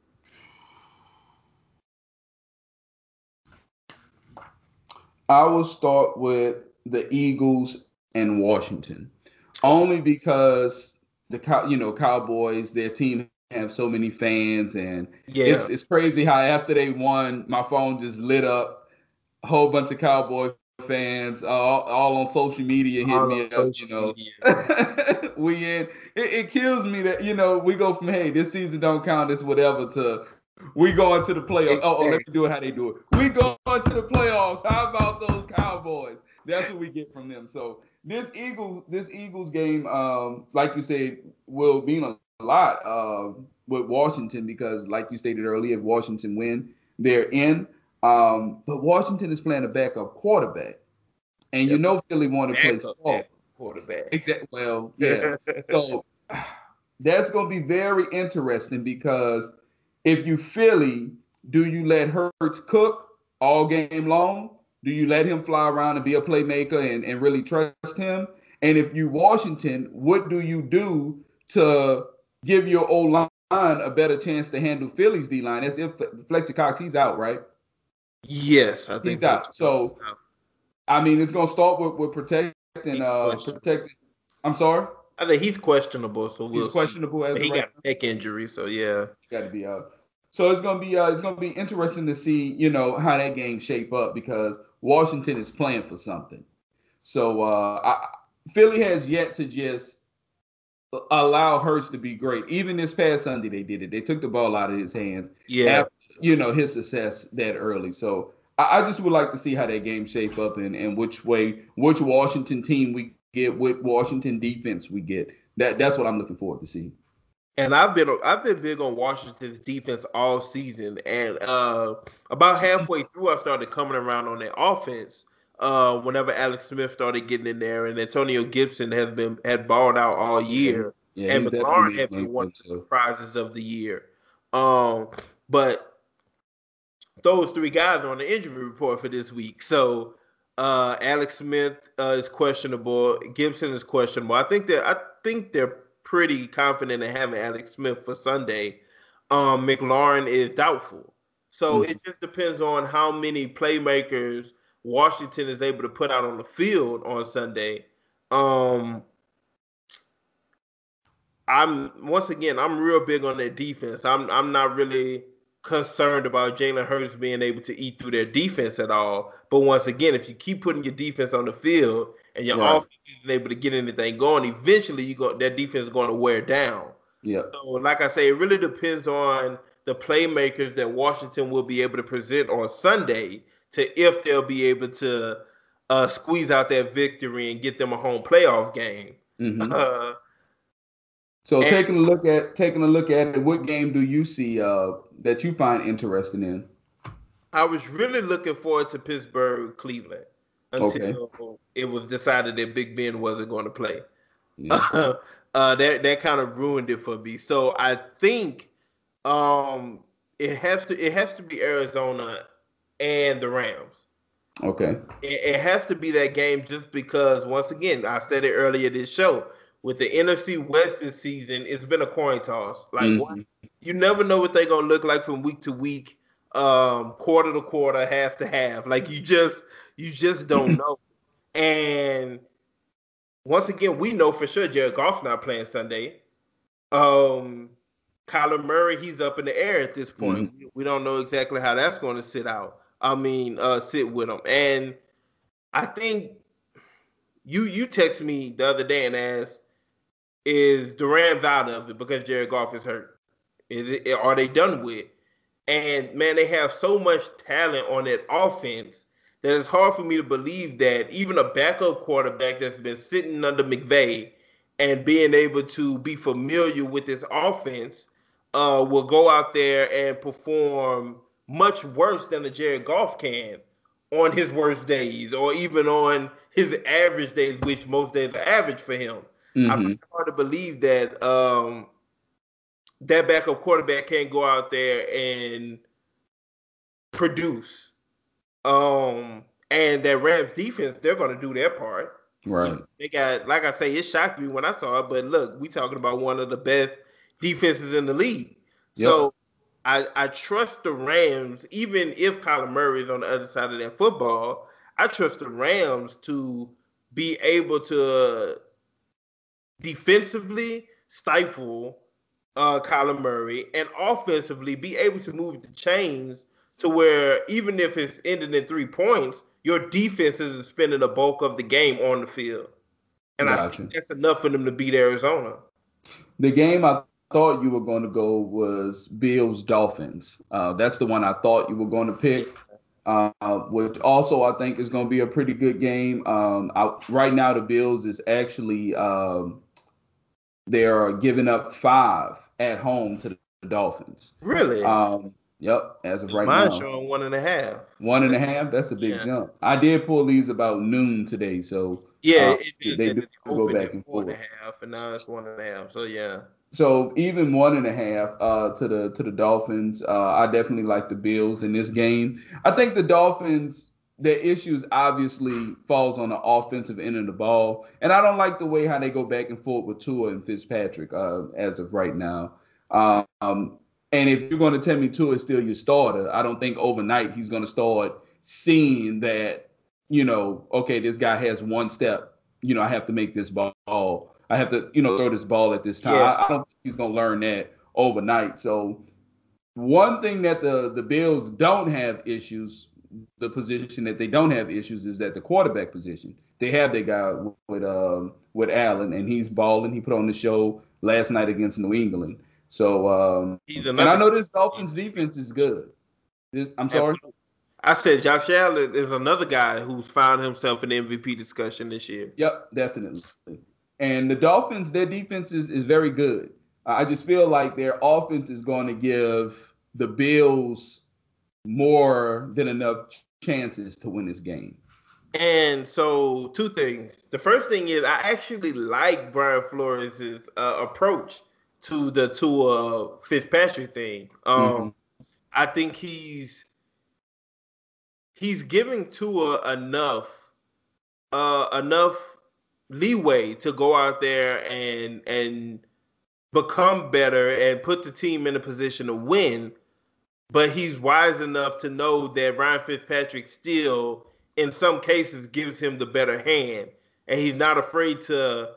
I will start with the Eagles and Washington only because the you know Cowboys, their team have so many fans, and yeah. it's it's crazy how after they won, my phone just lit up. A whole bunch of Cowboy fans, uh, all, all, on social media hit all me up. You know, we in. It, it, kills me that you know we go from hey this season don't count this whatever to we go into the playoffs. Oh, oh, let me do it how they do it. We go into the playoffs. How about those Cowboys? That's what we get from them. So this Eagles this Eagles game, um, like you said, will mean a lot uh, with Washington because, like you stated earlier, if Washington win, they're in. Um, but Washington is playing a backup quarterback, and yep. you know Philly want to play small quarterback. Exactly. Well, yeah. so that's going to be very interesting because if you Philly, do you let Hurts cook all game long? Do you let him fly around and be a playmaker and, and really trust him? And if you Washington, what do you do to give your old line a better chance to handle Philly's D line? As if Fletcher Cox, he's out, right? Yes, I think he's out. So, out. I mean, it's going to start with, with protecting, uh, protecting. I'm sorry. I think he's questionable. So we'll he's questionable as he right got neck injury. So yeah, got to be out. So it's gonna be uh, it's gonna be interesting to see you know how that game shape up because Washington is playing for something. So uh, I, Philly has yet to just allow Hurts to be great. Even this past Sunday, they did it. They took the ball out of his hands. Yeah, after, you know his success that early. So I, I, just would like to see how that game shape up and, and which way, which Washington team we get, what Washington defense we get. That that's what I'm looking forward to see. And I've been I've been big on Washington's defense all season, and uh, about halfway through, I started coming around on their offense. Uh, whenever Alex Smith started getting in there, and Antonio Gibson has been had balled out all year, yeah, and McLaurin has been one of the surprises of the year. Um, but those three guys are on the injury report for this week. So uh, Alex Smith uh, is questionable. Gibson is questionable. I think that I think they're pretty confident in having Alex Smith for Sunday. Um, McLaurin is doubtful. So mm-hmm. it just depends on how many playmakers Washington is able to put out on the field on Sunday. Um, I'm once again, I'm real big on their defense. I'm I'm not really concerned about Jalen Hurts being able to eat through their defense at all. But once again, if you keep putting your defense on the field and your right. offense isn't able to get anything going, eventually you go that defense is going to wear down. Yeah. So, like I say, it really depends on the playmakers that Washington will be able to present on Sunday to if they'll be able to uh, squeeze out that victory and get them a home playoff game. Mm-hmm. Uh, so and, taking a look at taking a look at it, what game do you see uh, that you find interesting in? I was really looking forward to Pittsburgh Cleveland until okay. it was decided that Big Ben wasn't going to play. Yeah. uh, that that kind of ruined it for me. So I think um, it has to it has to be Arizona and the Rams. Okay. It, it has to be that game just because once again I said it earlier this show with the NFC West this season, it's been a coin toss. Like mm-hmm. you never know what they're gonna look like from week to week, um, quarter to quarter, half to half. Like you just you just don't know. And once again, we know for sure Jared Goff's not playing Sunday. Um, Kyler Murray, he's up in the air at this point. Mm-hmm. We don't know exactly how that's going to sit out. I mean, uh, sit with him. And I think you you text me the other day and asked, is the Rams out of it because Jared Goff is hurt? Is it, are they done with? And man, they have so much talent on that offense that it's hard for me to believe that even a backup quarterback that's been sitting under McVay and being able to be familiar with this offense uh, will go out there and perform much worse than a Jared Goff can on his worst days or even on his average days, which most days are average for him. Mm-hmm. I find it hard to believe that um, that backup quarterback can't go out there and produce. Um, and that Rams defense, they're going to do their part. Right. They got, like I say, it shocked me when I saw it. But look, we talking about one of the best defenses in the league. Yep. So I, I trust the Rams, even if Kyler Murray is on the other side of that football. I trust the Rams to be able to defensively stifle uh, Kyler Murray and offensively be able to move the chains to where even if it's ended in three points, your defense isn't spending the bulk of the game on the field. And gotcha. I think that's enough for them to beat Arizona. The game I thought you were going to go was Bills Dolphins. Uh, that's the one I thought you were going to pick. Uh, which also I think is going to be a pretty good game. Um, I, right now, the Bills is actually um, they are giving up five at home to the Dolphins. Really? Um, yep. As of right now. Mine's now, showing one and a half. One and a half. That's a big yeah. jump. I did pull these about noon today, so yeah, uh, they do go back and forth. And a half, and now it's one and a half. So yeah. So even one and a half uh, to the to the Dolphins. Uh, I definitely like the Bills in this game. I think the Dolphins their issues obviously falls on the offensive end of the ball, and I don't like the way how they go back and forth with Tua and Fitzpatrick uh, as of right now. Um, and if you're going to tell me Tua is still your starter, I don't think overnight he's going to start seeing that you know, okay, this guy has one step. You know, I have to make this ball. I have to, you know, throw this ball at this time. Yeah. I, I don't think he's going to learn that overnight. So one thing that the the Bills don't have issues, the position that they don't have issues is that the quarterback position. They have their guy with um, with Allen, and he's balling. He put on the show last night against New England. So, um, and I know this Dolphins defense is good. This, I'm sorry. I said Josh Allen is another guy who's found himself in the MVP discussion this year. Yep, definitely. And the Dolphins, their defense is, is very good. I just feel like their offense is going to give the Bills more than enough chances to win this game. And so, two things. The first thing is, I actually like Brian Flores' uh, approach to the Tua Fitzpatrick thing. Um, mm-hmm. I think he's he's giving Tua enough uh, enough leeway to go out there and and become better and put the team in a position to win. But he's wise enough to know that Ryan Fitzpatrick still, in some cases, gives him the better hand. And he's not afraid to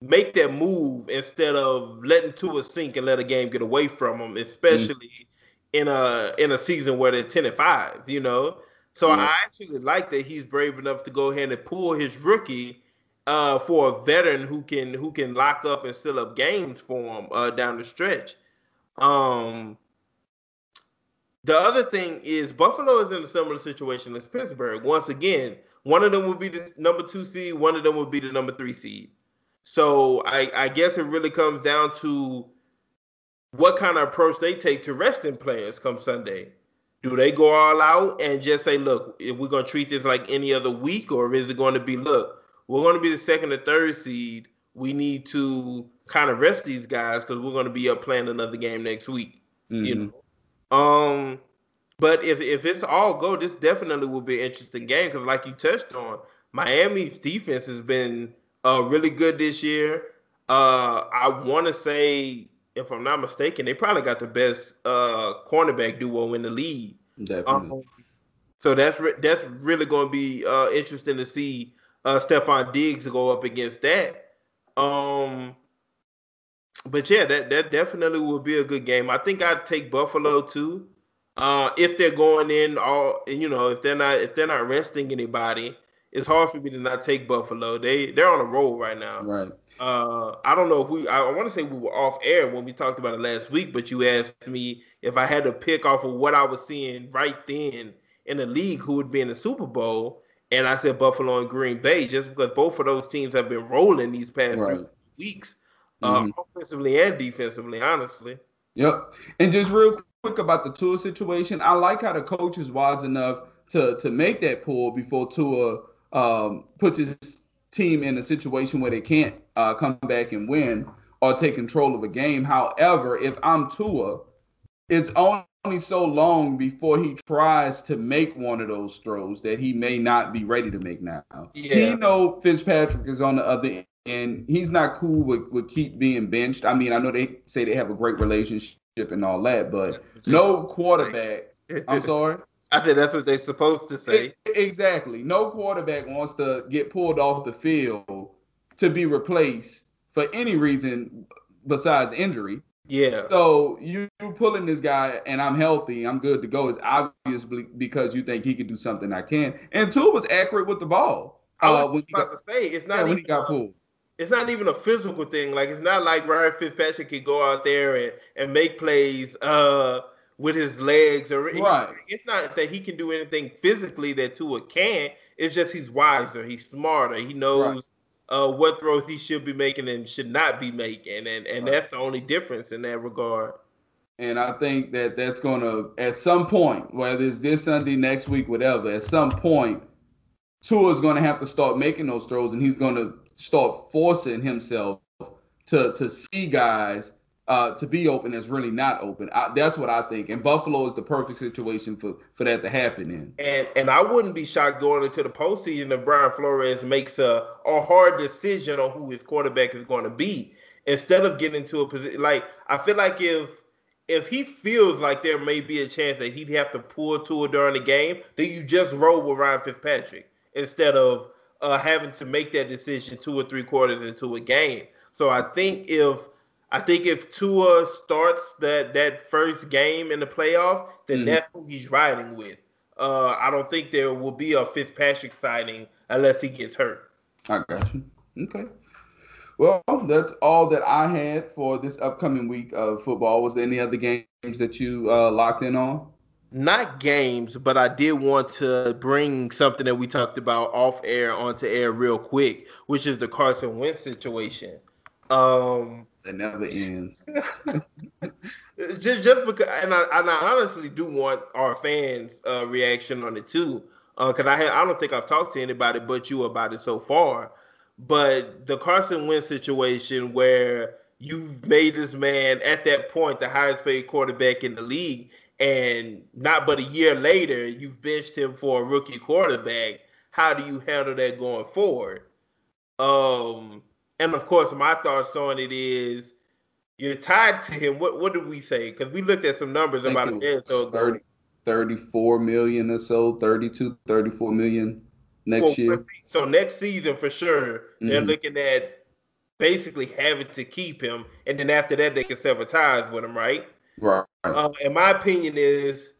make that move instead of letting Tua sink and let a game get away from them, especially mm. in a in a season where they're 10 and 5, you know. So mm. I actually like that he's brave enough to go ahead and pull his rookie uh, for a veteran who can who can lock up and seal up games for him uh, down the stretch. Um, the other thing is Buffalo is in a similar situation as Pittsburgh. Once again, one of them will be the number two seed, one of them will be the number three seed. So I, I guess it really comes down to what kind of approach they take to resting players come Sunday. Do they go all out and just say, look, if we're going to treat this like any other week, or is it going to be, look, we're going to be the second or third seed. We need to kind of rest these guys because we're going to be up playing another game next week. Mm-hmm. You know, um, but if if it's all go, this definitely will be an interesting game because, like you touched on, Miami's defense has been uh, really good this year. Uh, I want to say, if I'm not mistaken, they probably got the best uh, cornerback duo in the league. Definitely. Um, so that's re- that's really going to be uh, interesting to see uh Stefon Diggs go up against that. Um but yeah, that that definitely will be a good game. I think I'd take Buffalo too. Uh if they're going in all you know, if they're not if they're not resting anybody, it's hard for me to not take Buffalo. They they're on a roll right now. Right. Uh I don't know if we I, I want to say we were off air when we talked about it last week, but you asked me if I had to pick off of what I was seeing right then in the league who would be in the Super Bowl and I said Buffalo and Green Bay just because both of those teams have been rolling these past right. weeks, uh, mm-hmm. offensively and defensively, honestly. Yep. And just real quick about the Tua situation, I like how the coach is wise enough to to make that pull before Tua um, puts his team in a situation where they can't uh, come back and win or take control of a game. However, if I'm Tua, it's only so long before he tries to make one of those throws that he may not be ready to make now. Yeah. He know Fitzpatrick is on the other end. He's not cool with, with keep being benched. I mean, I know they say they have a great relationship and all that, but no quarterback. I'm sorry. I think that's what they're supposed to say. exactly. No quarterback wants to get pulled off the field to be replaced for any reason besides injury. Yeah. So you pulling this guy and I'm healthy, I'm good to go. It's obviously because you think he can do something I can. And Tua was accurate with the ball. I was uh, when about got, to say it's not yeah, even, when he got pulled. It's not even a physical thing. Like it's not like Ryan Fitzpatrick can go out there and, and make plays uh with his legs or right. He, it's not that he can do anything physically that Tua can. It's just he's wiser, he's smarter, he knows right uh, what throws he should be making and should not be making, and and right. that's the only difference in that regard. And I think that that's going to, at some point, whether it's this Sunday, next week, whatever, at some point, Tua is going to have to start making those throws, and he's going to start forcing himself to to see guys uh, to be open that's really not open. I, that's what I think. And Buffalo is the perfect situation for for that to happen in. And and I wouldn't be shocked going into the postseason if Brian Flores makes a, a hard decision on who his quarterback is going to be instead of getting into a position like I feel like if if he feels like there may be a chance that he'd have to pull to it during the game, then you just roll with Ryan Fitzpatrick instead of uh, having to make that decision two or three quarters into a game. So I think if I think if Tua starts that that first game in the playoff, then mm-hmm. that's who he's riding with. Uh, I don't think there will be a Fitzpatrick sighting unless he gets hurt. I got you. Okay. Well, that's all that I had for this upcoming week of football. Was there any other games that you uh, locked in on? Not games, but I did want to bring something that we talked about off air onto air real quick, which is the Carson Wentz situation. Um, it never ends. just just because, and I, and I honestly do want our fans' uh, reaction on it too, Uh, because uh, I I don't think I've talked to anybody but you about it so far. But the Carson Wentz situation, where you've made this man at that point the highest paid quarterback in the league, and not but a year later you've benched him for a rookie quarterback. How do you handle that going forward? Um, and of course, my thoughts on it is you're tied to him. What what did we say? Because we looked at some numbers about a day so 30, 34 million or so, 32, 34 million next well, year. So next season for sure, mm-hmm. they're looking at basically having to keep him, and then after that they can sever ties with him, right? Right. Uh, and my opinion is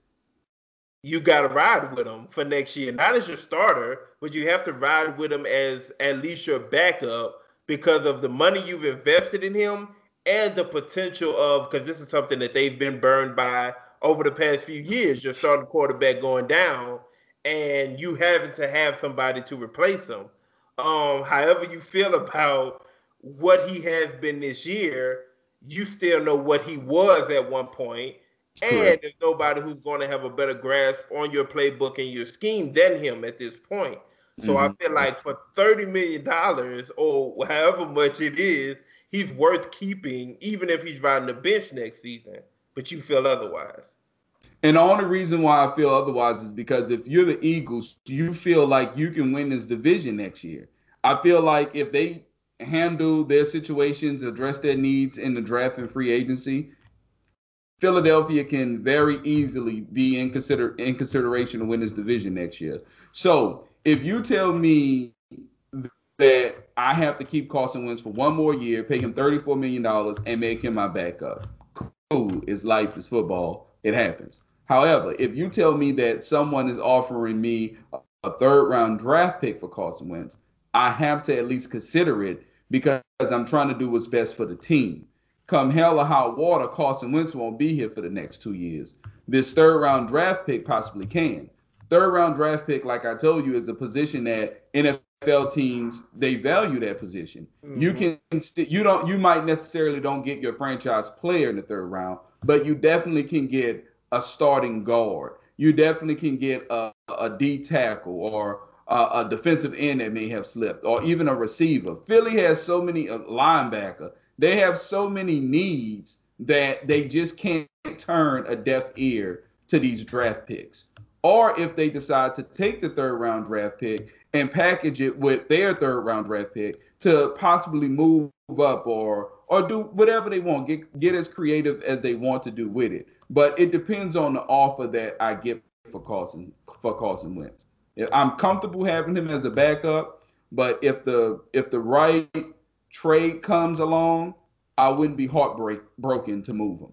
you got to ride with him for next year, not as your starter, but you have to ride with him as at least your backup because of the money you've invested in him and the potential of because this is something that they've been burned by over the past few years. Your starting quarterback going down, and you having to have somebody to replace him. Um, however you feel about what he has been this year, you still know what he was at one point, and Correct. there's nobody who's going to have a better grasp on your playbook and your scheme than him at this point. So mm-hmm. I feel like for thirty million dollars or however much it is, he's worth keeping, even if he's riding the bench next season. But you feel otherwise. And the only reason why I feel otherwise is because if you're the Eagles, you feel like you can win this division next year. I feel like if they handle their situations, address their needs in the draft and free agency, Philadelphia can very easily be in consider in consideration to win this division next year. So if you tell me that I have to keep Carson Wentz for one more year, pay him $34 million, and make him my backup, cool. It's life, it's football. It happens. However, if you tell me that someone is offering me a third round draft pick for Carson Wentz, I have to at least consider it because I'm trying to do what's best for the team. Come hell or high water, Carson Wentz won't be here for the next two years. This third round draft pick possibly can. Third round draft pick, like I told you, is a position that NFL teams they value that position. Mm-hmm. You can st- you don't you might necessarily don't get your franchise player in the third round, but you definitely can get a starting guard. You definitely can get a, a D tackle or a, a, defensive end that may have slipped, or even a receiver. Philly has so many uh, linebacker. They have so many needs that they just can't turn a deaf ear to these draft picks or if they decide to take the third round draft pick and package it with their third round draft pick to possibly move up or or do whatever they want, get get as creative as they want to do with it. But it depends on the offer that I get for Carson for Carson Wentz. I'm comfortable having him as a backup, but if the if the right trade comes along, I wouldn't be heartbreak broken to move him.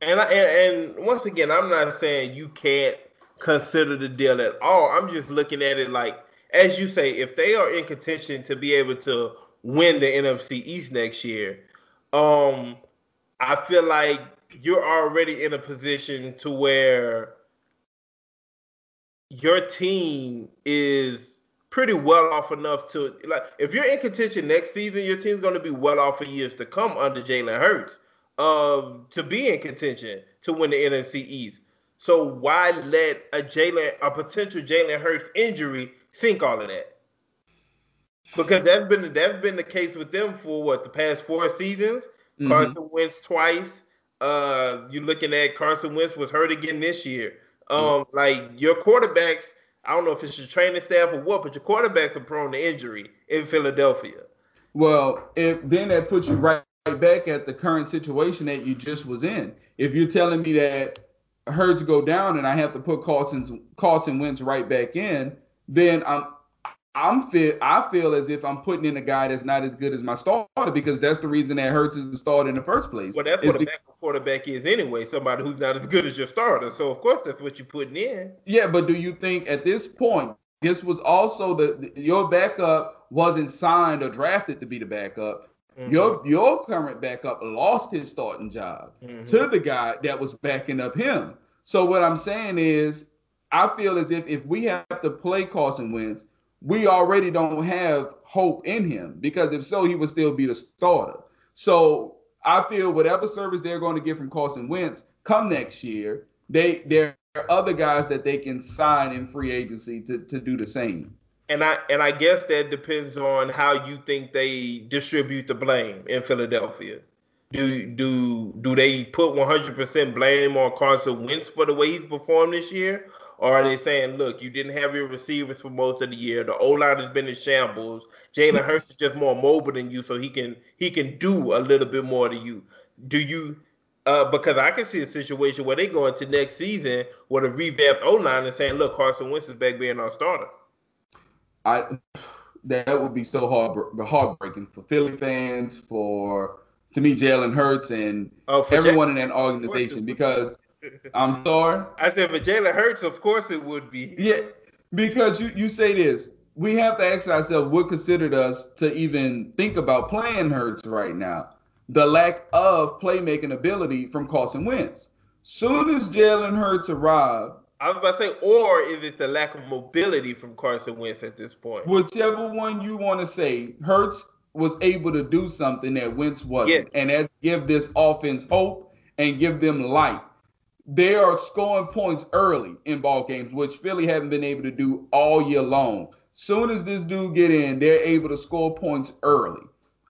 And, I, and and once again, I'm not saying you can't consider the deal at all. I'm just looking at it like, as you say, if they are in contention to be able to win the NFC East next year, um, I feel like you're already in a position to where your team is pretty well off enough to like if you're in contention next season, your team's going to be well off for years to come under Jalen Hurts um, to be in contention to win the NFC East. So why let a Jalen, a potential Jalen Hurts injury sink all of that? Because that's been that's been the case with them for what the past four seasons. Mm-hmm. Carson Wentz twice. Uh, you're looking at Carson Wentz was hurt again this year. Um, mm-hmm. like your quarterbacks, I don't know if it's your training staff or what, but your quarterbacks are prone to injury in Philadelphia. Well, if then that puts you right back at the current situation that you just was in. If you're telling me that Hurts go down and I have to put Carson Carlton Wentz right back in, then I'm I'm feel I feel as if I'm putting in a guy that's not as good as my starter because that's the reason that Hurts is the starter in the first place. Well, that's what a backup quarterback is anyway. Somebody who's not as good as your starter. So of course that's what you're putting in. Yeah, but do you think at this point this was also the your backup wasn't signed or drafted to be the backup? Mm-hmm. Your your current backup lost his starting job mm-hmm. to the guy that was backing up him. So what I'm saying is, I feel as if if we have to play Carson Wentz we already don't have hope in him because if so, he would still be the starter. So I feel whatever service they're going to get from Carson Wentz come next year, they there are other guys that they can sign in free agency to, to do the same. And I and I guess that depends on how you think they distribute the blame in Philadelphia. Do do do they put 100% blame on Carson Wentz for the way he's performed this year, or are they saying, look, you didn't have your receivers for most of the year. The O line has been in shambles. Jalen Hurts is just more mobile than you, so he can he can do a little bit more to you. Do you uh, because I can see a situation where they go into next season with a revamped O line and saying, "Look, Carson Wentz is back being our starter." I that would be so hard heartbreaking for Philly fans, for to me Jalen Hurts, and oh, everyone in that organization because I'm sorry. I said for Jalen Hurts, of course it would be. Yeah, because you you say this. We have to ask ourselves what considered us to even think about playing Hurts right now. The lack of playmaking ability from Carson Wentz. Soon as Jalen Hurts arrived, I was about to say, or is it the lack of mobility from Carson Wentz at this point? Whichever one you want to say, Hurts was able to do something that Wentz wasn't, yes. and that give this offense hope and give them light they are scoring points early in ball games, which Philly haven't been able to do all year long. Soon as this dude get in, they're able to score points early.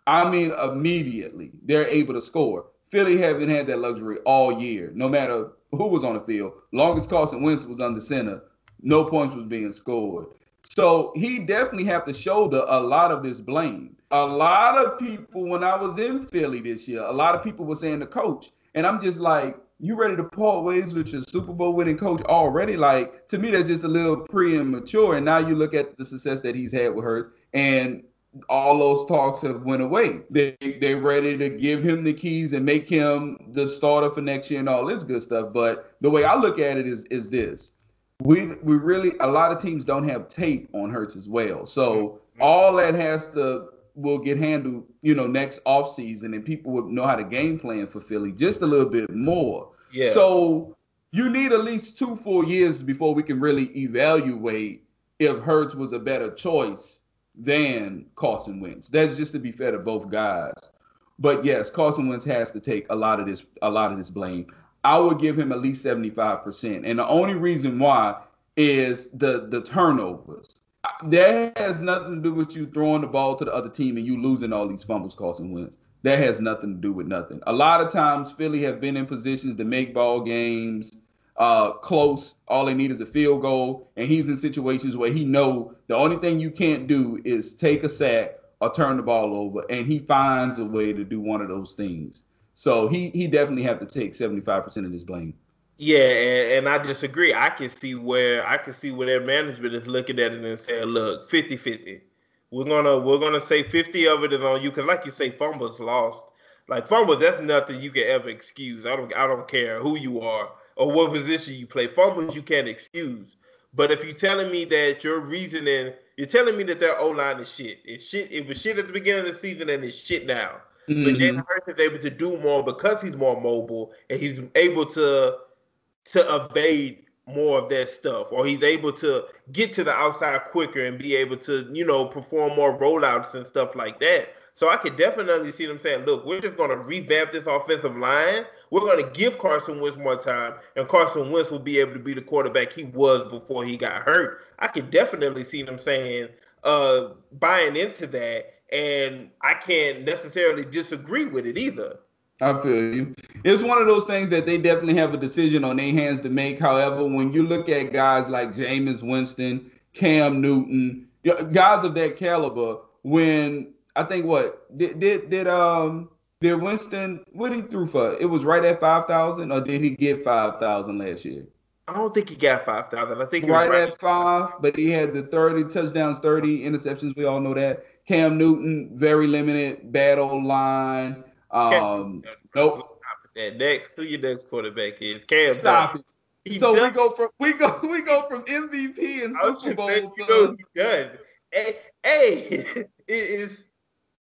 I mean, immediately they're able to score. Philly haven't had that luxury all year, no matter who was on the field. Long as Carson Wentz was under center, no points was being scored. So he definitely have to shoulder a lot of this blame. A lot of people, when I was in Philly this year, a lot of people were saying the coach, and I'm just like, you ready to part ways with your Super Bowl winning coach already? Like to me, that's just a little premature. And now you look at the success that he's had with Hurts. and all those talks have went away. They they're ready to give him the keys and make him the starter for next year and all this good stuff. But the way I look at it is is this. We we really a lot of teams don't have tape on Hurts as well. So all that has to will get handled, you know, next off season, and people would know how to game plan for Philly just a little bit more. Yeah. So you need at least two full years before we can really evaluate if Hurts was a better choice than Carson Wentz. That's just to be fair to both guys. But yes, Carson Wentz has to take a lot of this a lot of this blame. I would give him at least 75%. And the only reason why is the the turnovers that has nothing to do with you throwing the ball to the other team and you losing all these fumbles, Carson Wentz. That has nothing to do with nothing. A lot of times, Philly have been in positions to make ball games uh, close. All they need is a field goal, and he's in situations where he know the only thing you can't do is take a sack or turn the ball over, and he finds a way to do one of those things. So he he definitely have to take seventy five percent of this blame. Yeah, and, and, I disagree. I can see where I can see where their management is looking at it and saying, look, 50-50. We're gonna we're gonna say 50 of it is on you because like you say, fumbles lost. Like fumbles, that's nothing you can ever excuse. I don't I don't care who you are or what position you play. Fumbles you can't excuse. But if you're telling me that your reasoning, you're telling me that their O line is shit. It's shit. It was shit at the beginning of the season and it's shit now. Mm-hmm. But Jalen Hurts is able to do more because he's more mobile and he's able to to evade more of that stuff, or he's able to get to the outside quicker and be able to, you know, perform more rollouts and stuff like that. So I could definitely see them saying, look, we're just going to revamp this offensive line. We're going to give Carson Wentz more time, and Carson Wentz will be able to be the quarterback he was before he got hurt. I could definitely see them saying, uh, buying into that, and I can't necessarily disagree with it either. I feel you. It's one of those things that they definitely have a decision on their hands to make. However, when you look at guys like Jameis Winston, Cam Newton, guys of that caliber, when I think what did did, did um did Winston what he threw for? It was right at five thousand, or did he get five thousand last year? I don't think he got five thousand. I think right, right at five, but he had the thirty touchdowns, thirty interceptions. We all know that. Cam Newton, very limited, bad O line. Um, nope. That next, who your next quarterback is? Cam. Stop it. He so done. we go from we go we go from MVP and Super Bowl to done. Hey, hey, it is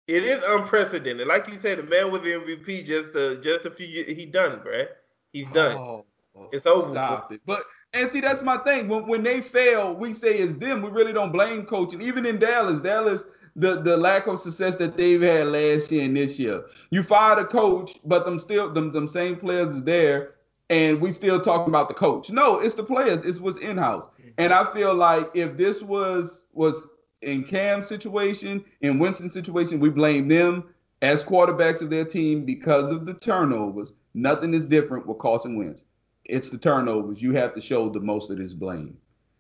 it is unprecedented. Like you said, the man with the MVP just a just a few years, he done, bro. He's done. Oh, it's over. Stop it. But and see, that's my thing. When when they fail, we say it's them. We really don't blame coaching. Even in Dallas, Dallas the, the lack of success that they've had last year and this year. You fired a coach, but them still them, them same players is there, and we still talking about the coach. No, it's the players. It's what's in house. Mm-hmm. And I feel like if this was was in Cam's situation, in Winston's situation, we blame them as quarterbacks of their team because of the turnovers. Nothing is different with Carson Wentz. It's the turnovers. You have to show the most of this blame.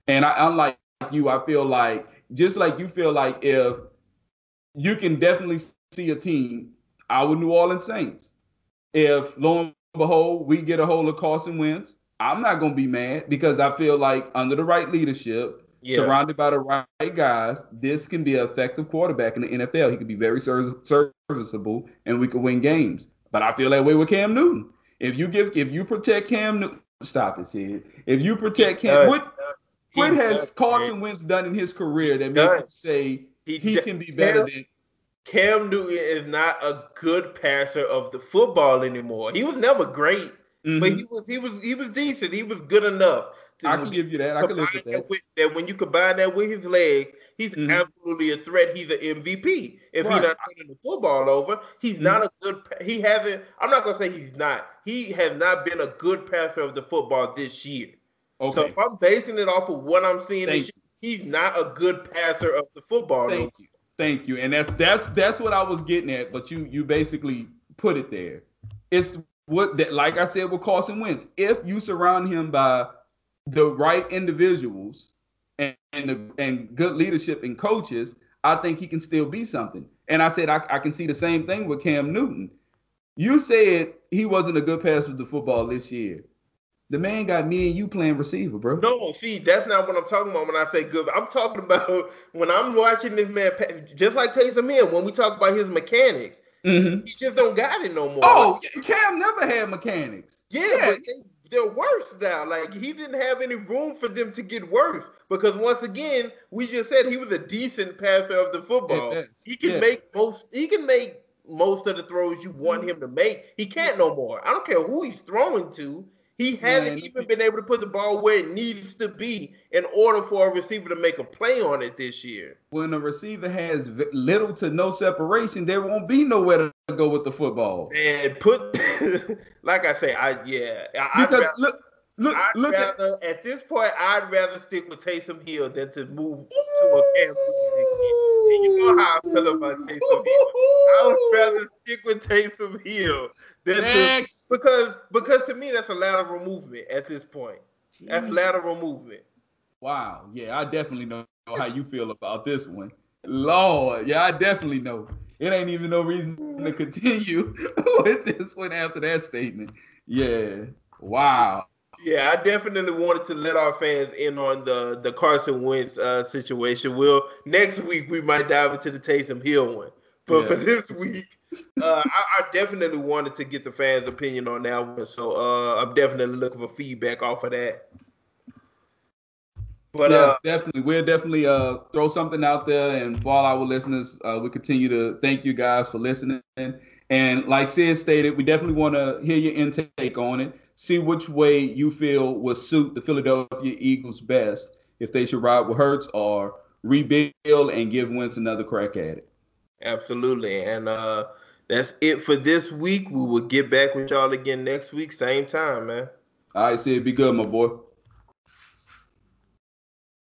And I, unlike you, I feel like just like you feel like if you can definitely see a team, our New Orleans Saints. If lo and behold, we get a hold of Carson Wentz, I'm not going to be mad because I feel like under the right leadership, yeah. surrounded by the right guys, this can be an effective quarterback in the NFL. He could be very serviceable and we could win games. But I feel that way with Cam Newton. If you give, if you protect Cam Newton, stop it, Sid. If you protect Cam, what, what has Carson Wentz done in his career that makes you say he, he can be better Cam, than Cam Newton is not a good passer of the football anymore. He was never great, mm-hmm. but he was he was he was decent. He was good enough. I can give you that. I can live with that. With, that. When you combine that with his legs, he's mm-hmm. absolutely a threat. He's an MVP. If right. he's not turning the football over, he's mm-hmm. not a good. He hasn't. I'm not gonna say he's not. He has not been a good passer of the football this year. Okay. So if I'm basing it off of what I'm seeing, this year, he's not a good passer of the football. Thank you. Thank you. And that's that's that's what I was getting at, but you you basically put it there. It's what that like I said with Carson Wentz. If you surround him by the right individuals and and, the, and good leadership and coaches, I think he can still be something. And I said I, I can see the same thing with Cam Newton. You said he wasn't a good passer of the football this year. The man got me and you playing receiver, bro. No, see, that's not what I'm talking about when I say good. I'm talking about when I'm watching this man, just like Taysom Hill, when we talk about his mechanics. Mm-hmm. He just don't got it no more. Oh, Cam never had mechanics. Yeah, yeah. but they, are worse now. Like he didn't have any room for them to get worse because once again, we just said he was a decent passer of the football. He can yeah. make most. He can make most of the throws you want him to make. He can't no more. I don't care who he's throwing to. He hasn't even been able to put the ball where it needs to be in order for a receiver to make a play on it this year. When a receiver has little to no separation, there won't be nowhere to go with the football. And put, like I say, I yeah, I, because rather, look, look, I'd look rather at, at, this point, I'd rather stick with Taysom Hill than to move to a Cam You know how I feel about Taysom Hill. I would rather stick with Taysom Hill Next. To, because because to me that's a lateral movement at this point. Jeez. That's lateral movement. Wow. Yeah, I definitely know how you feel about this one. Lord, yeah, I definitely know. It ain't even no reason to continue with this one after that statement. Yeah. Wow. Yeah, I definitely wanted to let our fans in on the the Carson Wentz uh, situation. We'll next week we might dive into the Taysom Hill one, but yeah. for this week uh, I, I, definitely wanted to get the fans' opinion on that one, so uh, I'm definitely looking for feedback off of that. But yeah, uh, definitely, we'll definitely uh, throw something out there, and for all our listeners, uh, we continue to thank you guys for listening. And like Sid stated, we definitely want to hear your intake on it, see which way you feel will suit the Philadelphia Eagles best, if they should ride with Hurts or rebuild and give Wentz another crack at it. Absolutely, and uh, that's it for this week. We will get back with y'all again next week, same time, man. All right, see, be good, my boy.